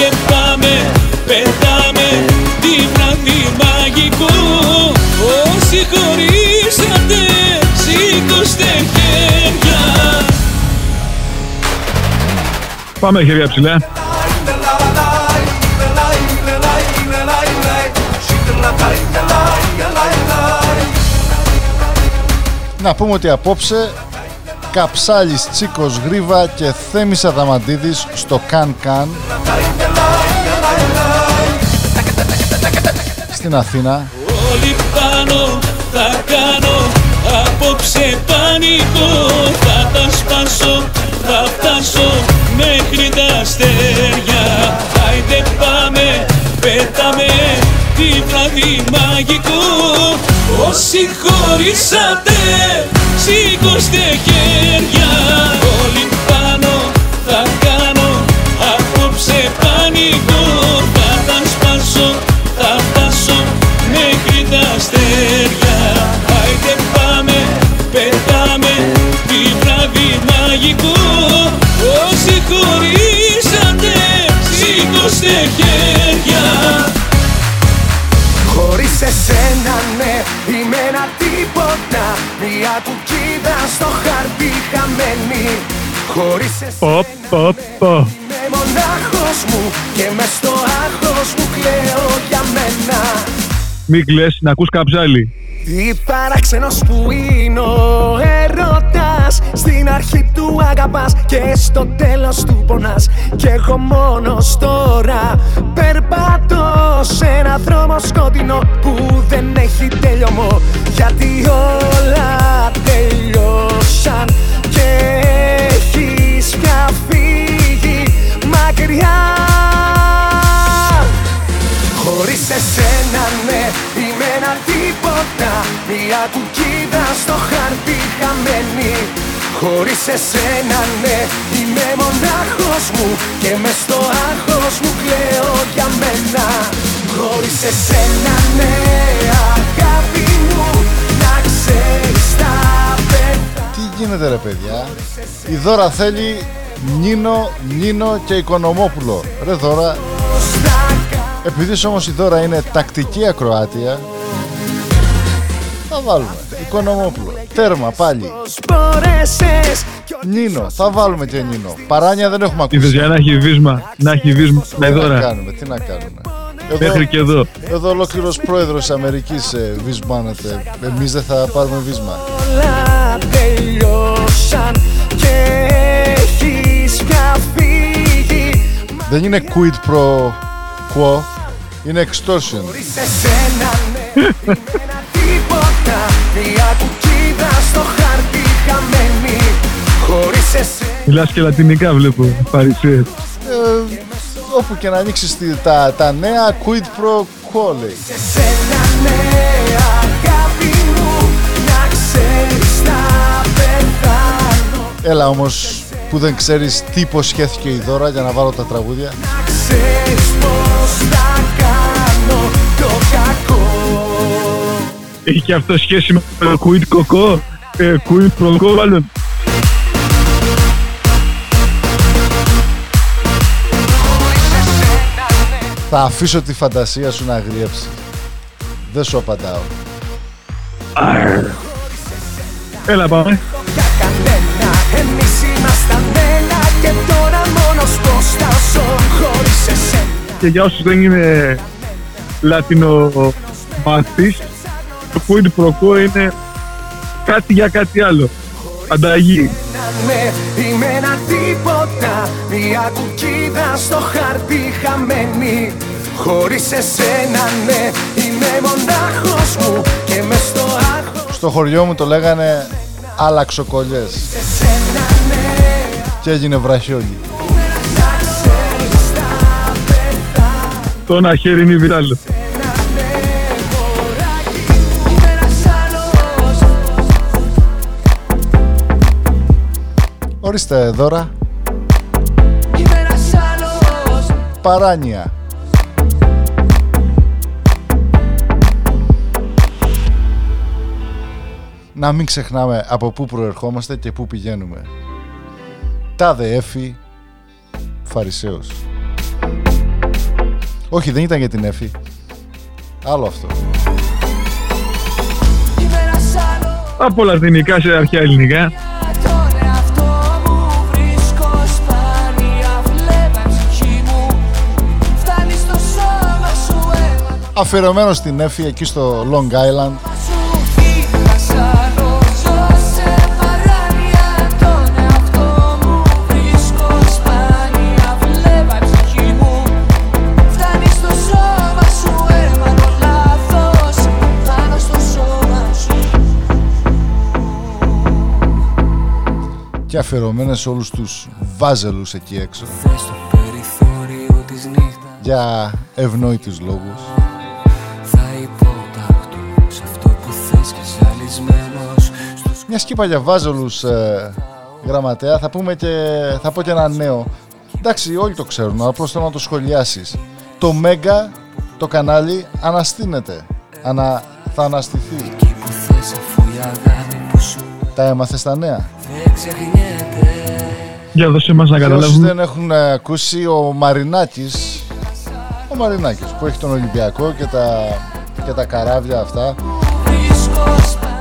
και πάμε, πετάμε τη βράδυ μαγικό Όσοι χωρίσατε, σήκωστε χέρια. Πάμε χέρια ψηλά. Να πούμε ότι απόψε Καψάλης Τσίκος Γρίβα και Θέμης Αδαμαντίδης στο Καν Καν. Στην Αθήνα. Όλοι πάνω θα κάνω Απόψε πανικό. Θα τα σπάσω Θα φτάσω μέχρι τα αστέρια. Άιντε πάμε Πέταμε Τι βράδυ μαγικό. Όσοι χωρίσατε Σήκωστε χέρια. Όλοι πάνω θα κάνω Απόψε πανικό. Θα τα σπάσω αστέρια. Άιντε πάμε, πετάμε Τι βράδυ μαγικό Όσοι χωρίσατε Σήκωστε χέρια. Χωρίς εσένα ναι είμαι ένα τίποτα. Μια κουκίδα στο χαρτί χαμένη. Χωρίς εσένα Οπ, οπ, οπ. είμαι μονάχος μου. Και μες στο άγχος μου κλαίω για μένα Μην κλαις, να ακούς καψάλι. Τι παράξενος που είναι ο έρωτας. Στην αρχή του αγαπάς και στο τέλος του πονάς. Κι εγώ μόνος τώρα περπατώ σε ένα δρόμο σκοτεινό Που δεν έχει τέλειωμό Γιατί όλα τελειώσαν Και έχεις πια φύγει μακριά Χωρίς εσένα ναι είμαι ένα τίποτα. Μια κουκίδα στο χαρτί χαμένη. Χωρίς εσένα ναι είμαι μονάχος μου. Και μες στο άγχος μου κλαίω για μένα. Χωρίς εσένα ναι αγάπη μου Να ξέρεις τα πέτα Τι γίνεται ρε παιδιά; Η Δώρα θέλει Νίνο, Νίνο και Οικονομόπουλο. Ρε Δώρα Επειδή όμως η Δώρα είναι τακτική ακροάτια Θα βάλουμε Οικονομόπουλο Τέρμα πάλι Μπορέσες Νίνο Θα βάλουμε και Νίνο Παράνια δεν έχουμε Είδες ακούσει για να έχει βίσμα. Να έχει βίσμα. Με Τι να δώρα. κάνουμε, τι να κάνουμε Μέχρι και εδώ. Εδώ ολόκληρος πρόεδρος της Αμερικής ε, βυσμάνεται Εμείς δεν θα πάρουμε βίσμα όλα τελειώσαν και έχεις πια φύγει Δεν είναι quid pro quo Είναι extortion. Χωρίς εσένα ναι είμαι ένα τίποτα. Μια κουκίδα στο χαρτί χαμένη. Χωρίς εσένα. Μιλάς και λατινικά βλέπω. Παρισίες. ε, Όπου και να ανοίξεις τη- τα, τα νέα quid pro quo λέει. Εσένα ναι αγάπη μου Να ξέρεις τα πεθάνω. Έλα όμως που δεν ξέρεις τι υποσχέθηκε η Δώρα για να βάλω τα τραγούδια. Να ξέρεις πως θα κάνω το κακό Έχει και αυτό σχέση με το quid κοκό. Ε, quid pro quo μάλλον. Θα αφήσω τη φαντασία σου να αγριέψει Δεν σου απαντάω Έλα πάμε. για κανένα Εμείς ήμασταν Και για όσους δεν είναι λατινο μαθής, το quid pro quo είναι κάτι για κάτι άλλο. Ανταγή. Ναι, είμαι ένα τίποτα. Μια κουκίδα στο χαρτί χαμένη. Χωρίς εσένα ναι Είμαι μονάχος μου Και μες στο άγχος. Στο χωριό μου το λέγανε Άλλαξοκολλιές Εσένα ναι. Και έγινε βραχιόλι πεθάνω Το ένα χέρι είναι βιράλο. Ορίστε δώρα. Είμαι ένας άλλος Παράνια Να μην ξεχνάμε από πού προερχόμαστε και πού πηγαίνουμε. Τάδε έφη Φαρισαίος όχι, δεν ήταν για την Εφη. Άλλο αυτό. Από σε αρχαία ελληνικά. Αφιερωμένο στην Εφη εκεί στο Long Island. Και αφιερωμένες σε όλους τους βάζελους εκεί έξω Στο περιθώριο της νύχτας για ευνόητους λόγους. Θα υποταχτώ σε αυτό που θες και ζαλισμένος Στους Μια σκήπα για βάζελους ε, γραμματέα θα πούμε και θα πω και ένα νέο. Εντάξει όλοι το ξέρουν αλλά απλώς θέλω να το σχολιάσεις. Το Μέγκα το κανάλι αναστείνεται. Ανα, θα αναστηθεί. που θες αφού η αγάπη που σου Τα έμαθες τα νέα; Δεν ξεχνιέται Για δώσε μας να Για όσους καταλάβουμε. δεν έχουν ε, ακούσει, ο Μαρινάκης, ο Μαρινάκης που έχει τον Ολυμπιακό και τα, και τα καράβια αυτά,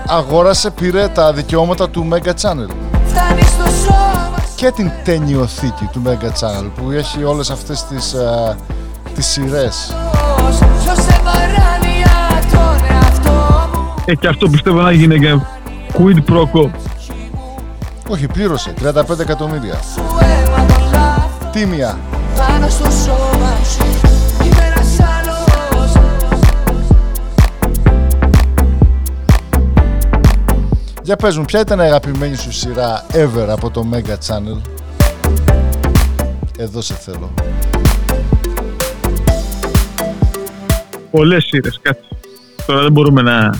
αγόρασε, πήρε τα δικαιώματα του Mega Channel Φτάνει στο σώμα και την ταινιοθήκη του Mega Channel που έχει όλες αυτές τις, ε, τις σειρές. σου Ζω σε παράνοια τον εαυτό μου Ε, και αυτό πιστεύω να γίνει και quid pro quo. Όχι, πλήρωσε 35 εκατομμύρια. Σου έμαθα λάθος Τίμια. Πάνω στο σώμα σου Είμαι ένας άλλος Για πες μου, ποια ήταν η αγαπημένη σου σειρά ever από το Mega Channel; Εδώ σε θέλω. Πολλές σειρές, κάτι. Τώρα δεν μπορούμε να...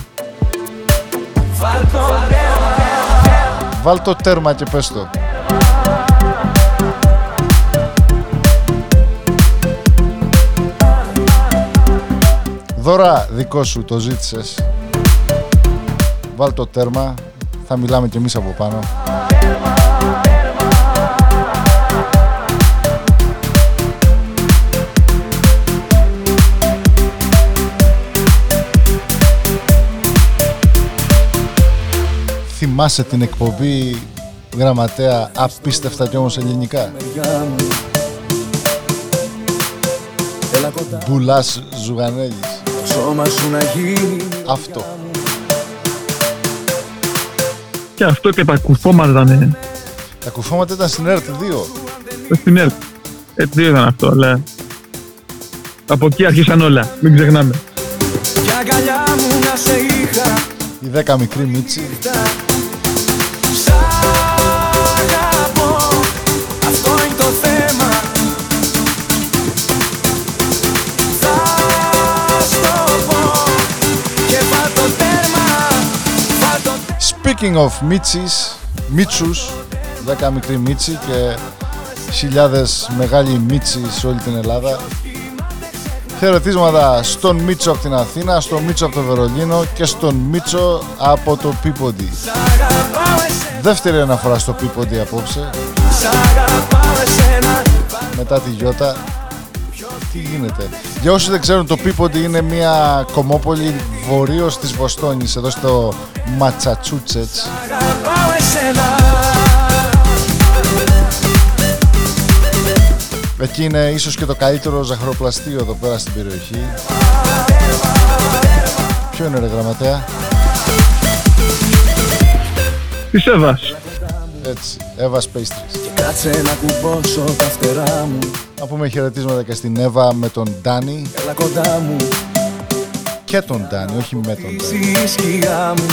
Βάλ το τέρμα και πες το. Δώρα δικό σου το ζήτησες. Βάλ το τέρμα. Θα μιλάμε κι εμείς από πάνω. Θυμάσαι την εκπομπή γραμματέα απίστευτα κι όμως ελληνικά. μεριά μου Έλα κοντά Μπουλάς Ζουγανέλης. το σώμα σου να γίνει Αυτό. Και αυτό και τα κουφώματα ήταν ε, Τα κουφώματα ήταν στην ΕΡΤ 2. στην ΕΡΤ. Έτσι δεν ήταν αυτό, αλλά... Από εκεί αρχίσαν όλα, μην ξεχνάμε. Κι αγκαλιά μου να σε είχα Η δέκα μικρή Μίτσι. Speaking of Μίτσις, Μίτσους, δέκα μικρή Μίτσι και χιλιάδες μεγάλοι Μίτσι σε όλη την Ελλάδα. Χαιρετίσματα στον Μίτσο από την Αθήνα, στον Μίτσο από το Βερολίνο και στον Μίτσο από το Πίποντι. Δεύτερη αναφορά στο Πίποντι απόψε, Σ' αγαπάω εσένα μετά τη Γιώτα. Τι γίνεται; Για όσοι δεν ξέρουν, το Πίποντι είναι μια κομμόπολη βορείως της Βοστόνης, εδώ στο Ματσατσούτσετς. Αγαπάω εσένα Εκεί είναι ίσως και το καλύτερο ζαχαροπλαστείο εδώ πέρα στην περιοχή. Ποιο είναι ρε γραμματέα; Της Εύας. Έτσι, Εύας Pastries. Κάτσε να κουμπώσω τα φτερά μου. Να πούμε χαιρετίσματα και στην Εύα με τον Ντάνι. Έλα κοντά μου. Και τον Ντάνι, όχι με τον Ντάνι. Είσαι η σκιά μου.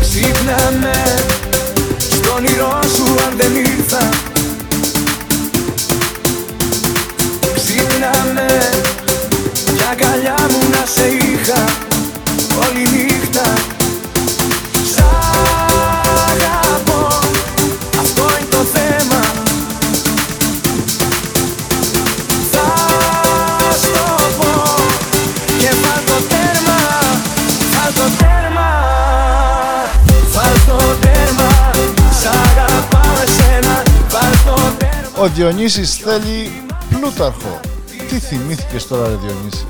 Ξύπνα με Στον όνειρό σου αν δεν ήρθα. Ξύπνα με Κι αγκαλιά μου να σε είχα Όλη νύχτα Ο Διονύσης θέλει Πλούταρχο. Τι θυμήθηκες τώρα ρε Διονύση;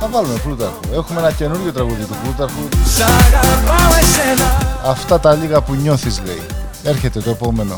Θα βάλουμε Πλούταρχο. Έχουμε ένα καινούριο τραγούδι του Πλούταρχου. Σ' αγαπάω εσένα Αυτά τα λίγα που νιώθεις λέει. Έρχεται το επόμενο.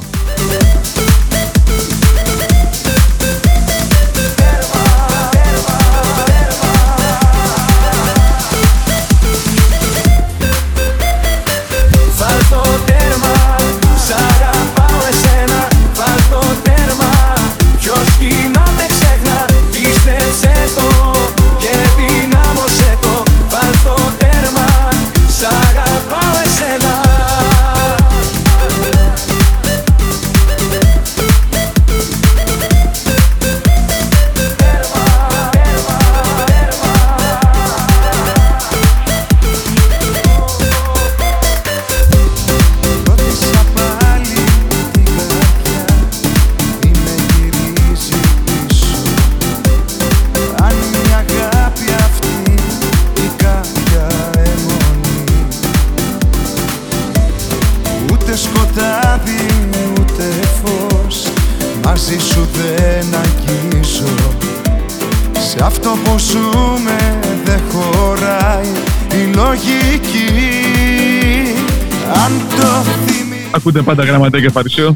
ακούτε πάντα γραμματέα και φαρισαίο.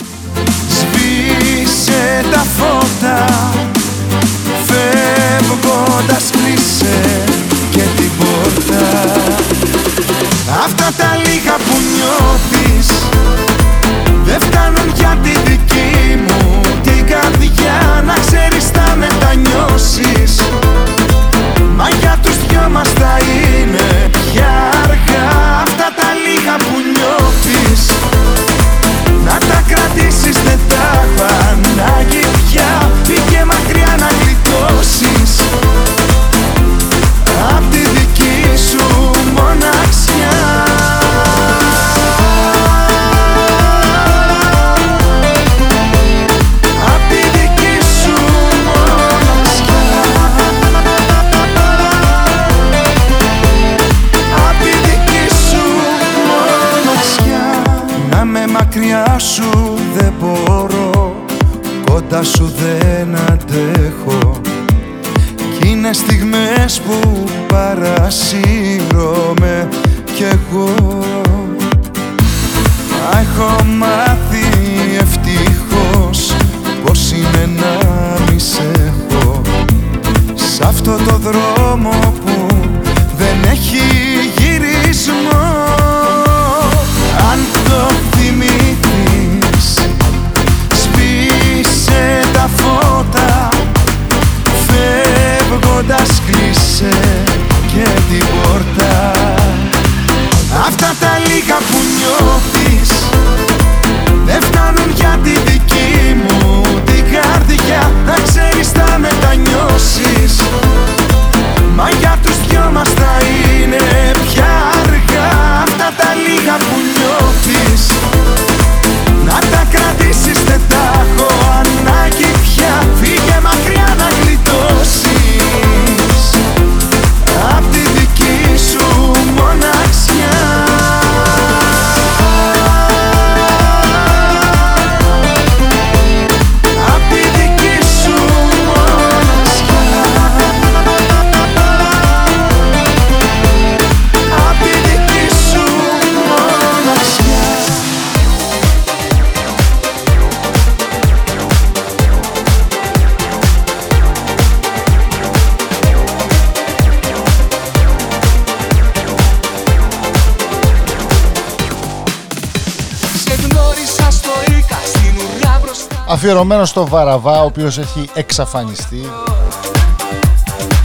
αφιερωμένο στο Βαραβά, ο οποίος έχει εξαφανιστεί.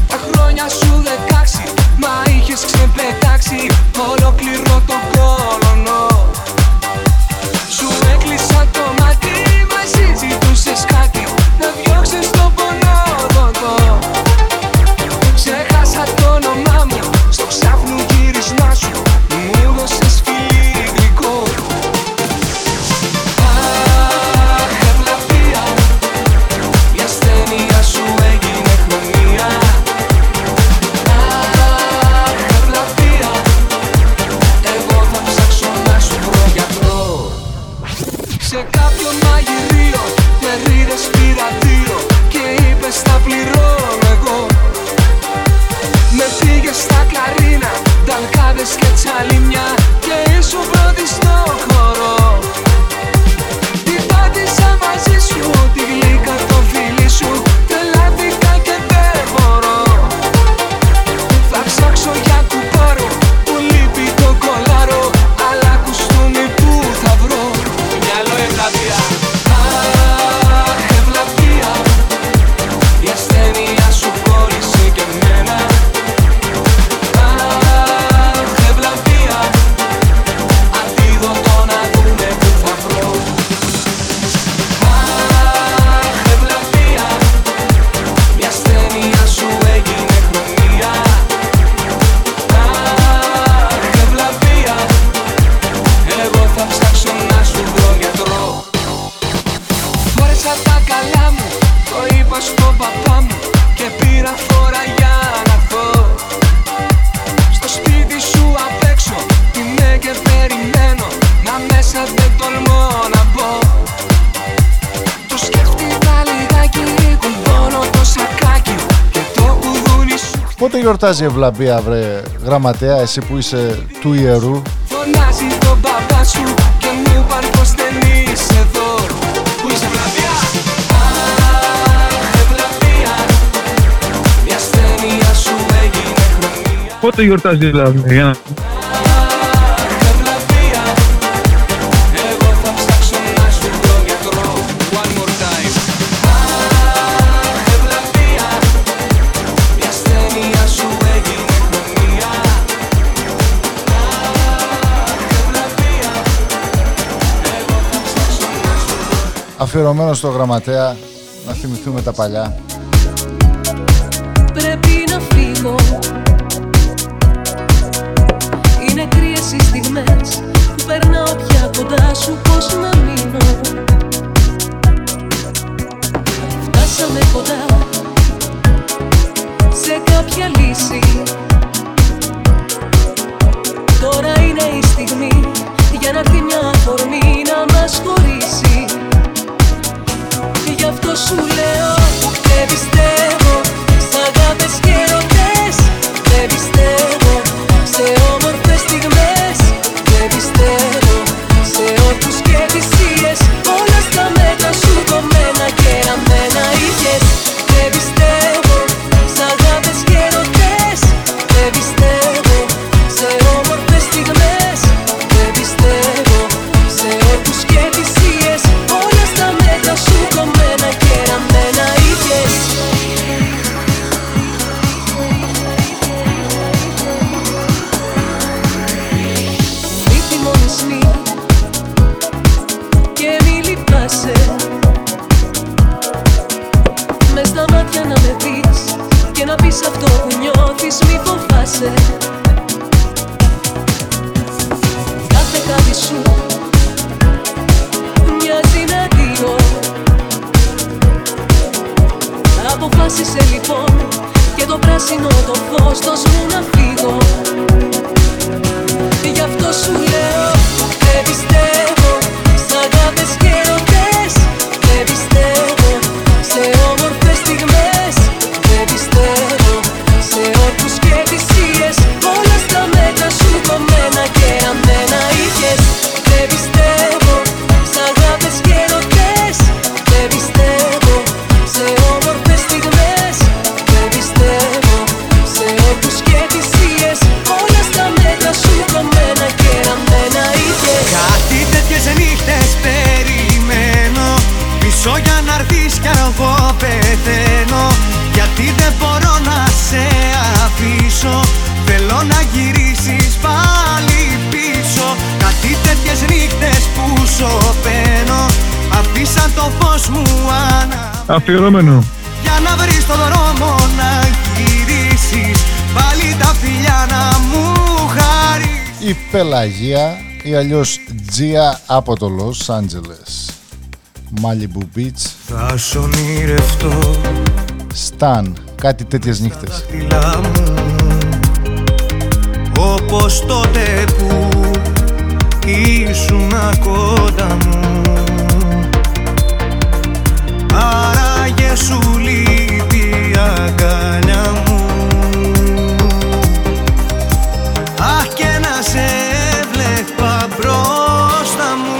Τα χρόνια σου δεκάξι, μα είχες ξεπετάξει, ολόκληρο το Πότε γιορτάζει η Ευλαμπία, βρε γραμματέα, εσύ που είσαι του ιερού; Φωνάζει τον μπαμπά σου και μου είπαν πως δεν είσαι εδώ Πού είσαι βλαβιά Αχ, ευλαβία Η ασθένεια σου έγινε χρονία Πότε γιορτάζει η Ελλάδα, για να... Αφιερωμένο στο γραμματέα, να θυμηθούμε τα παλιά. Πρέπει να φύγω. Είναι κρύες οι στιγμές Που περνάω πια κοντά σου Πώς να μείνω. Φτάσαμε κοντά Σε κάποια λύση. Τώρα είναι η στιγμή Για να έρθει μια αφορμή να μας χωρίσει Γι' αυτό σου λέω Δεν Αφιερωμένο. Για να βρεις το δρόμο να γυρίσεις Πάλι τα φιλιά να μου χαρίσεις Η Πελαγία ή αλλιώς Τζία από το Los Angeles. Malibu Beach. Θα σ' ονειρευτώ Stan. Κάτι τέτοιες νύχτες. φύλλα μου Όπως τότε που ήσουν κοντά μου σου λείπει η αγκαλιά μου. Αχ και να σε βλέπα μπροστά μου.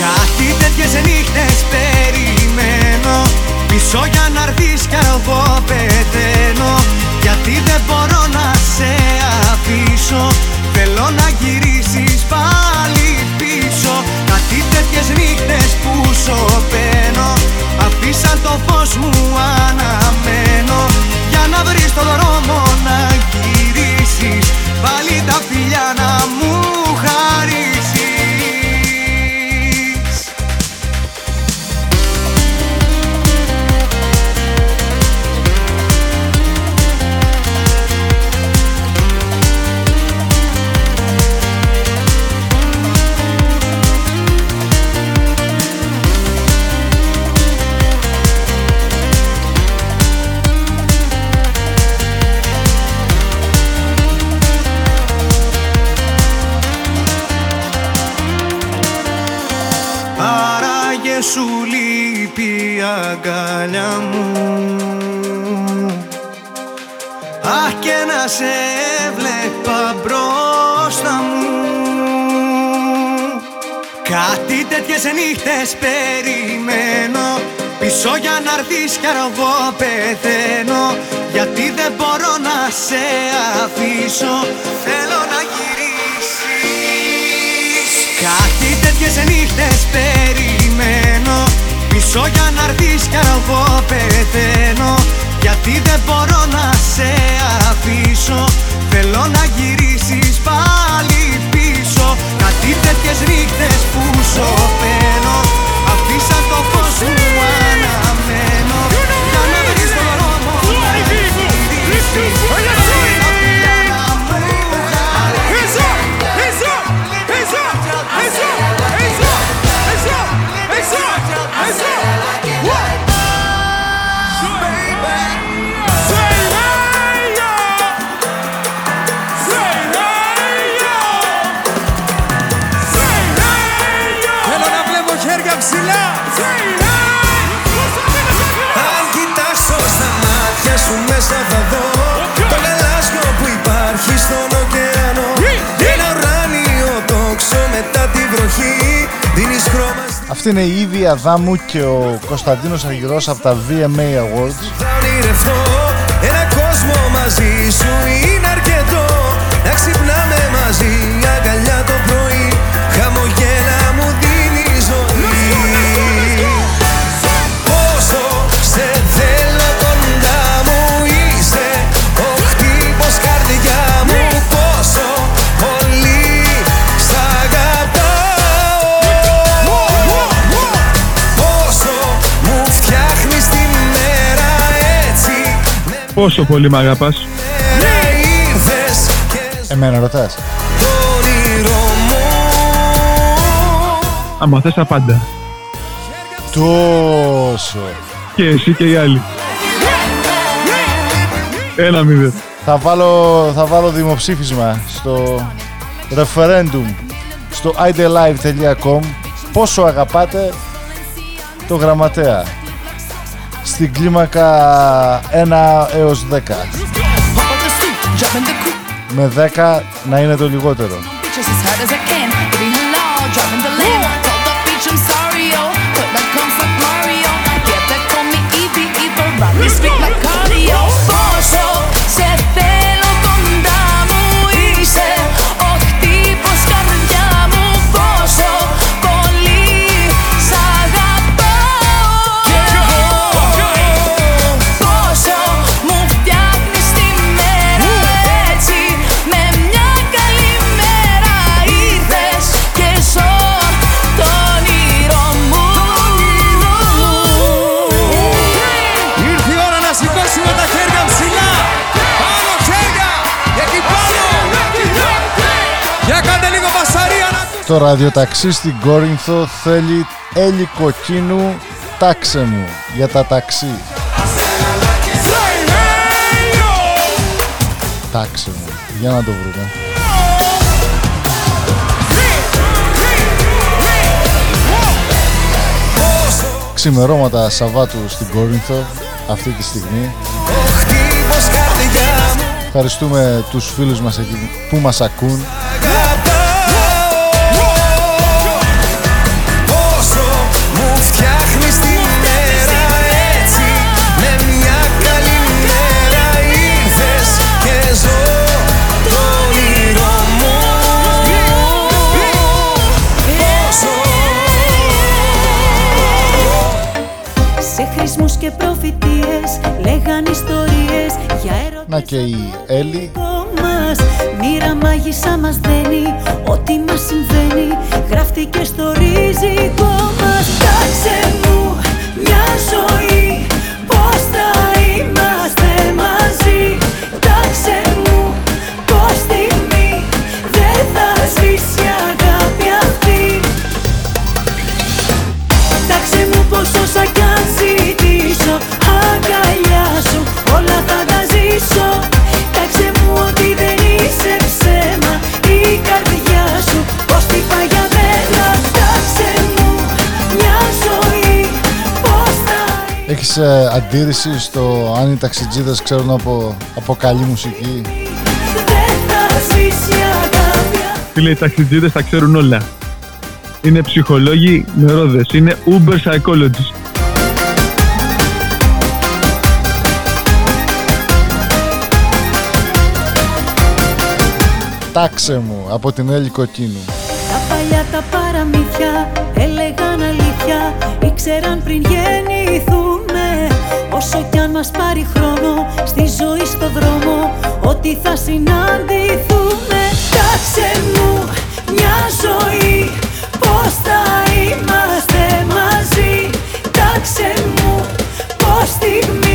Κάτι τέτοιες νύχτες περιμένω. Πίσω για μου αναμένο αγκαλιά μου. Αχ και να σε έβλεπα μπροστά μου. Κάτι τέτοιες νύχτες περιμένω. Πίσω για να έρθεις κι αργό πεθαίνω. Γιατί δεν μπορώ να σε αφήσω. Θέλω να γυρίσεις. Κάτι τέτοιες νύχτες περιμένω Πίσω για να έρθεις κι αργό Αυτή είναι η Ήβη Αδάμου και ο Κωνσταντίνος Αργυρός από τα VMA Awards. θα ονειρευτώ Ένα κόσμο μαζί σου είναι αρκετό Να ξυπνάμε μαζί Πόσο πολύ μ' αγαπάς. Ήρθες και Εμένα ρωτάς. το όνειρό μου Άμα θες τα πάντα. Τόσο. Και εσύ και οι άλλοι. Ένα μηδέν. Θα βάλω, θα βάλω δημοψήφισμα στο referendum στο idelive.com πόσο αγαπάτε το γραμματέα; Στην κλίμακα 1 έως 10 με 10 να είναι το λιγότερο Το ραδιοταξί στην Κόρινθο θέλει έλι κοκκίνου τάξε μου για τα ταξί. Τάξε μου. Για να το βρούμε. Ξημερώματα Σαββάτου στην Κόρινθο αυτή τη στιγμή. Χτύπος καρδιά μου Ευχαριστούμε τους φίλους μας εκεί που μας ακούν. Για έρωτα Να και η Έλλη. Μας Μοίρα μάγισσα μας δένει Ό,τι μας συμβαίνει Γράφτηκε στο ριζικό μας. Κάτσε μου μια ζωή Έχεις ε, αντίρρησης στο αν οι ταξιτζίδες ξέρουν από, από καλή μουσική. Φίλε, οι ταξιτζίδες τα ξέρουν όλα. Είναι ψυχολόγοι με ρόδες. Είναι Uber psychologists. Τάξε μου από την Έλλη Κοκκίνου. Τα παλιά τα παραμύθια έλεγαν αλήθεια Ήξεραν πριν γεννηθούμε Όσο κι αν μας πάρει χρόνο Στη ζωή στο δρόμο Ότι θα συναντηθούμε. Τάξε μου μια ζωή Πώς θα είμαστε μαζί. Τάξε μου πως στιγμή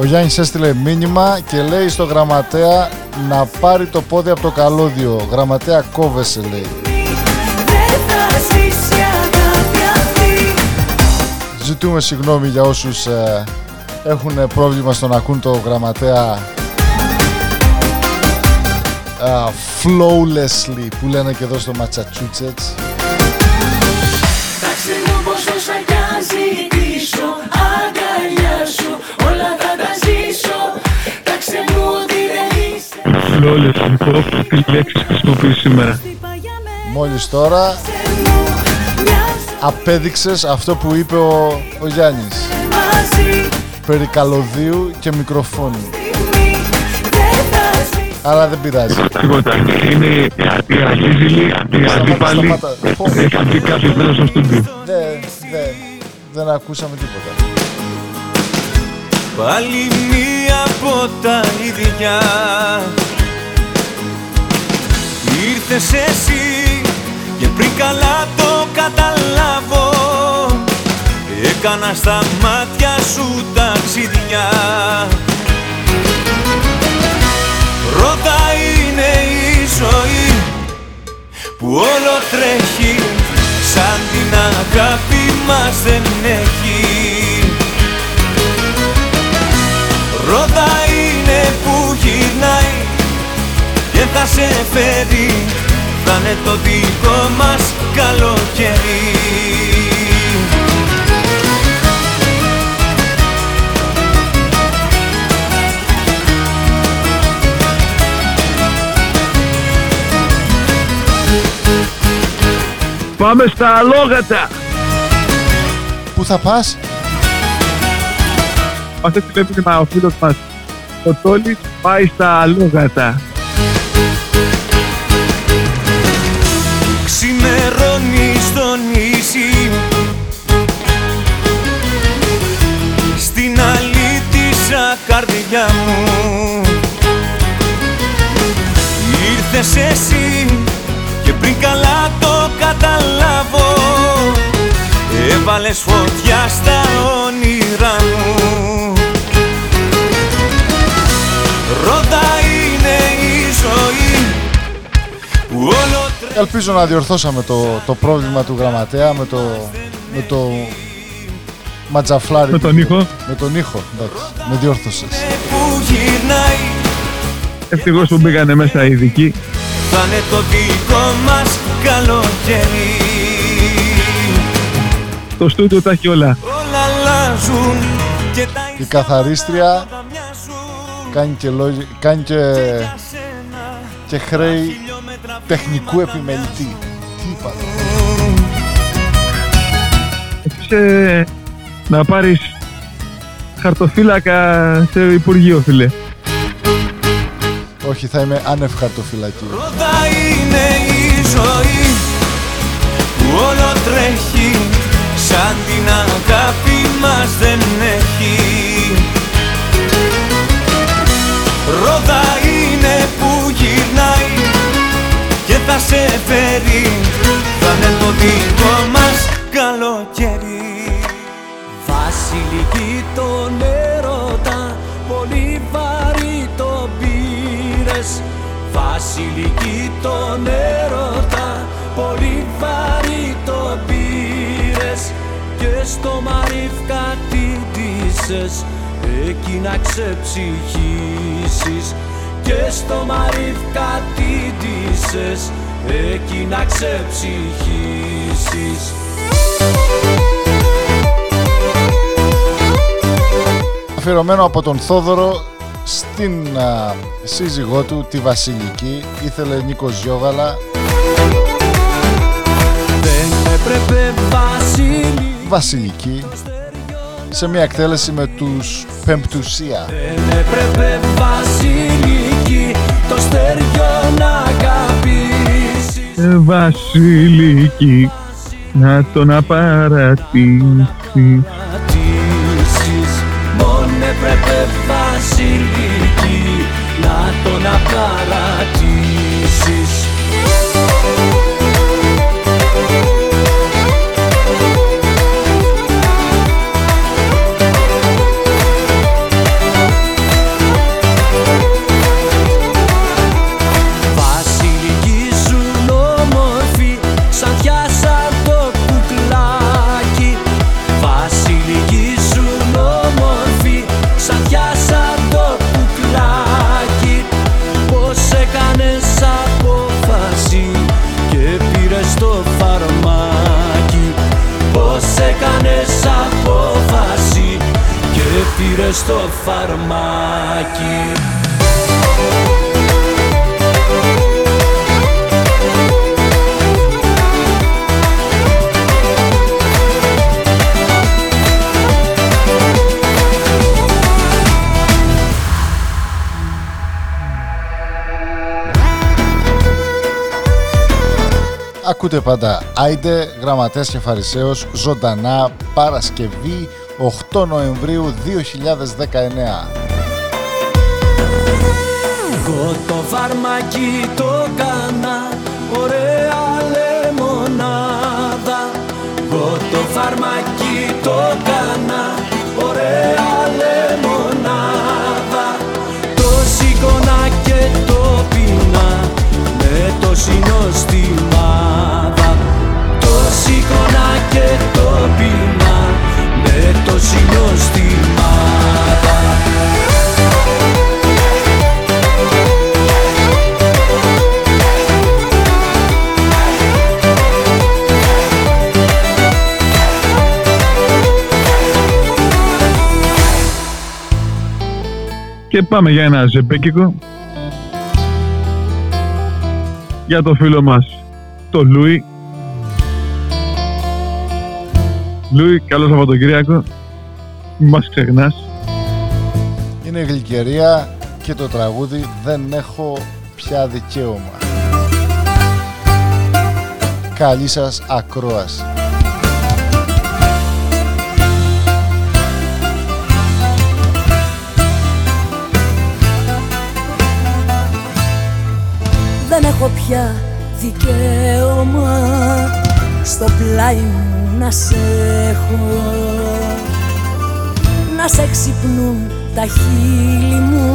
Ο Γιάννης έστειλε μήνυμα και λέει στο γραμματέα να πάρει το πόδι από το καλώδιο. Γραμματέα κόβεσαι λέει. δεν θα σβήσει η αγάπη αυτή Ζητούμε συγγνώμη για όσους ε, έχουν πρόβλημα στο να ακούν το γραμματέα ε, flawlessly που λένε και εδώ στο Massachusetts. Είσαι Flawless, λοιπόν, τι λέξεις χρησιμοποιείς σήμερα. Μόλις τώρα απέδειξες αυτό που είπε ο, ο Γιάννης μαζί περί καλωδίου και μικροφόνου. Αλλά δεν πειράζει. Τίποτα. Είναι η αντίζηλη, η αντίπαλη. σταμάτα. Έχει μπει κάποιος μέσα στο στούντιο. Δεν, δεν, δεν ακούσαμε τίποτα. Πάλι μία από τα ίδια Ήρθες εσύ και πριν καλά το καταλάβω Έκανα στα μάτια σου ταξίδια Πρώτα είναι η ζωή που όλο τρέχει Σαν την αγάπη μας δεν έχει. Ρώτα είναι που γυρνάει και θα σε φέρει Θα είναι το δικό μας καλοκαίρι Πάμε στα αλόγατα. Πού θα πας; Μας έστειλε μήνυμα ο φίλος μας. Ο Τόλης πάει στα αλόγατα. Καρδιά μου. Ήρθες εσύ και πριν καλά το καταλάβω Έβαλες φωτιά στα όνειρά μου. Ρώτα είναι η ζωή που όλο Ελπίζω να διορθώσαμε το, το πρόβλημα του γραμματέα με το, με το ματζαφλάρι. Με τον ήχο. Με τον ήχο, εντάξει. Με διόρθωσες. που γυρνάει Ευτυχώς που μπήκανε μέσα οι ειδικοί. θα είναι το δικό μας καλοκαίρι Το στούντιο τα έχει όλα. Όλα αλλάζουν και τα Η καθαρίστρια κάνει και, λόγι, κάνει και, και χρέη τεχνικού επιμελητή. Τι είπα. Έχεις ε, να πάρεις χαρτοφύλακα σε Υπουργείο, φίλε. Όχι, θα είμαι άνευ χαρτοφυλακή. Ρώτα είναι η ζωή που όλο τρέχει σαν την αγάπη μας δεν έχει Ρώτα είναι που γυρνάει και θα σε φέρει θα είναι το δικό μας καλοκαίρι Βασιλική τον έρωτα Πολύ βαρύ το πήρες. Βασιλική τον έρωτα Πολύ βαρύ το πήρες. Μαρίφ κατήτησες εκεί να ξεψυχήσεις. Και στο μαρίφ κατήτησες εκεί να ξεψυχήσεις Αφιερωμένο από τον Θόδωρο στην α, σύζυγό του, τη Βασιλική. Ήθελε Νίκος Γιώβαλα. Δεν έπρεπε Βασίλη Βασιλική σε μια εκτέλεση με τους Πεμπτουσία. Δεν έπρεπε Βασιλική το στεριό να αγαπήσεις Ε, Βασιλική, να τον απαρατήσεις. Πατήσεις Μόνο έπρεπε Βασιλική να τον απαρατήσεις και πήρες το φαρμάκι. Ακούτε πάντα. Άιντε, Γραμματέας και Φαρισαίος, ζωντανά Παρασκευή 8 Νοεμβρίου 2019. Εγώ το φαρμακί το κάνα ωραία λεμονάδα. Εγώ το φαρμακί το κάνα ωραία λεμονάδα. Το σηκώνα και το πίνα με το σινό στη μάδα Το σηκώνα και το πίνα Και πάμε για ένα ζεμπέκικο. Για το φίλο μας, το Λούι. Λούι, καλό Σαββατοκύριακο. Μην μας ξεχνάς. Είναι γλυκερία και το τραγούδι «Δεν έχω πια δικαίωμα». Καλή σας ακρόαση. Δεν έχω πια δικαίωμα στο πλάι μου να σε έχω Να σε ξυπνούν τα χείλη μου.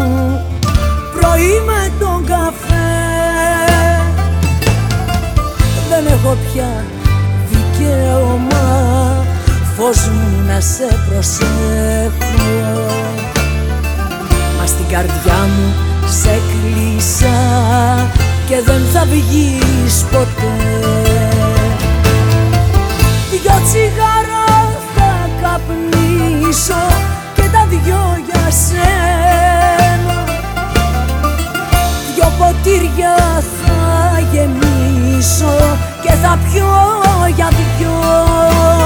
Πρωί με τον καφέ. Δεν έχω πια δικαίωμα. Φως μου να σε προσέχω. Μα στην καρδιά μου σε κλείσα και δεν θα βγεις ποτέ. Δυο τσιγάρα θα καπνίσω και τα δυο για σένα. Δυο ποτήρια θα γεμίσω και θα πιω για δυο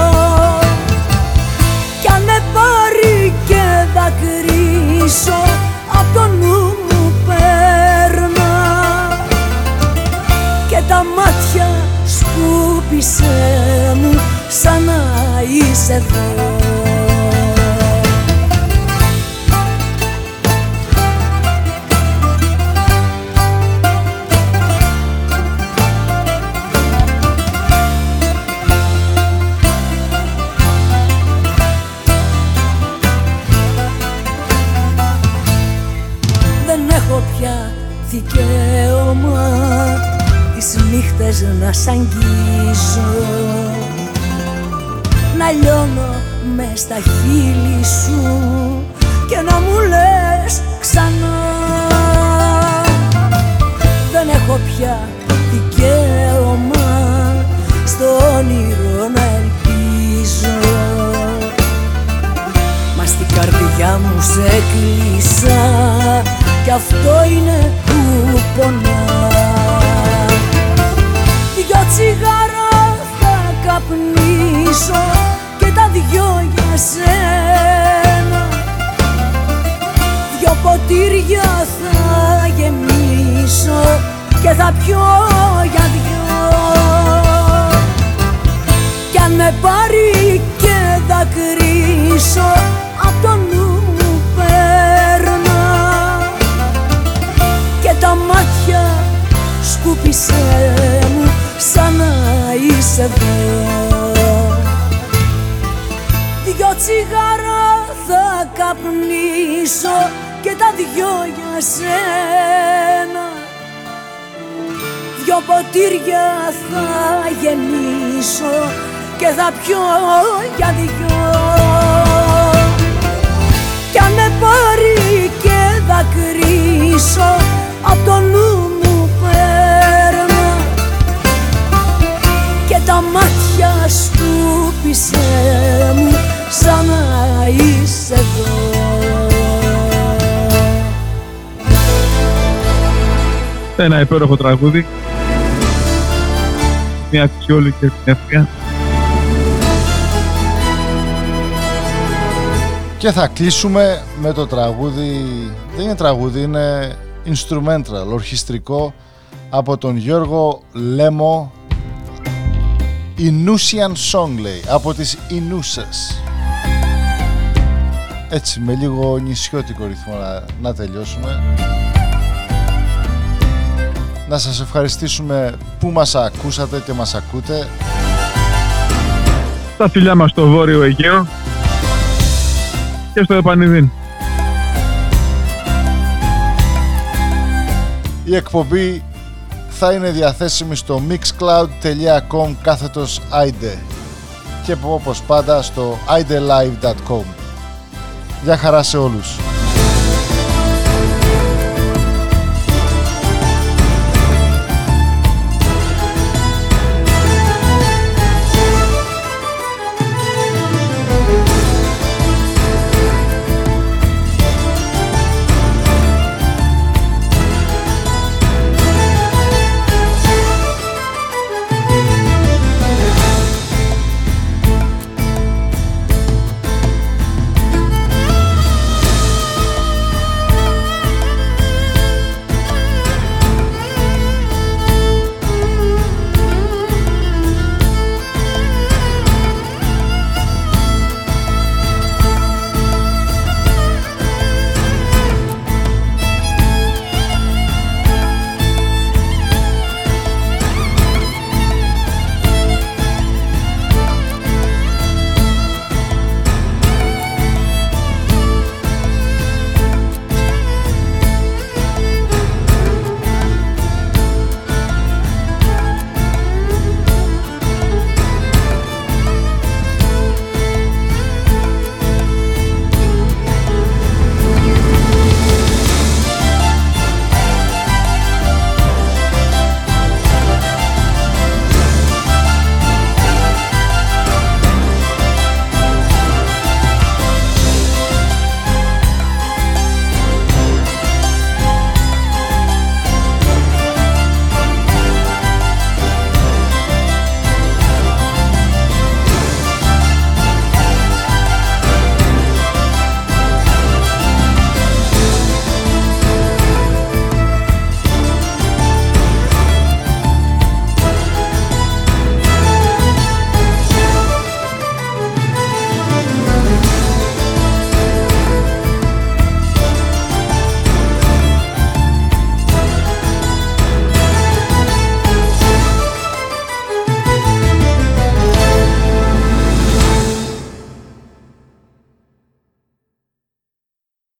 τραγούδι. Μια αξιόλογη και ευθεία. Και θα κλείσουμε με το τραγούδι, δεν είναι τραγούδι, είναι instrumental, ορχιστρικό από τον Γιώργο Λέμο Inusian Song λέει, από τις Ινούσες. Έτσι, με λίγο νησιώτικο ρυθμό να, να τελειώσουμε. Να σας ευχαριστήσουμε που μας ακούσατε και μας ακούτε. Τα φιλιά μας στο Βόρειο Αιγαίο και στο Επανειδήν. Η εκπομπή θα είναι διαθέσιμη στο mixcloud.com κάθετος ide και όπως πάντα στο idelive.com. Γεια χαρά σε όλους.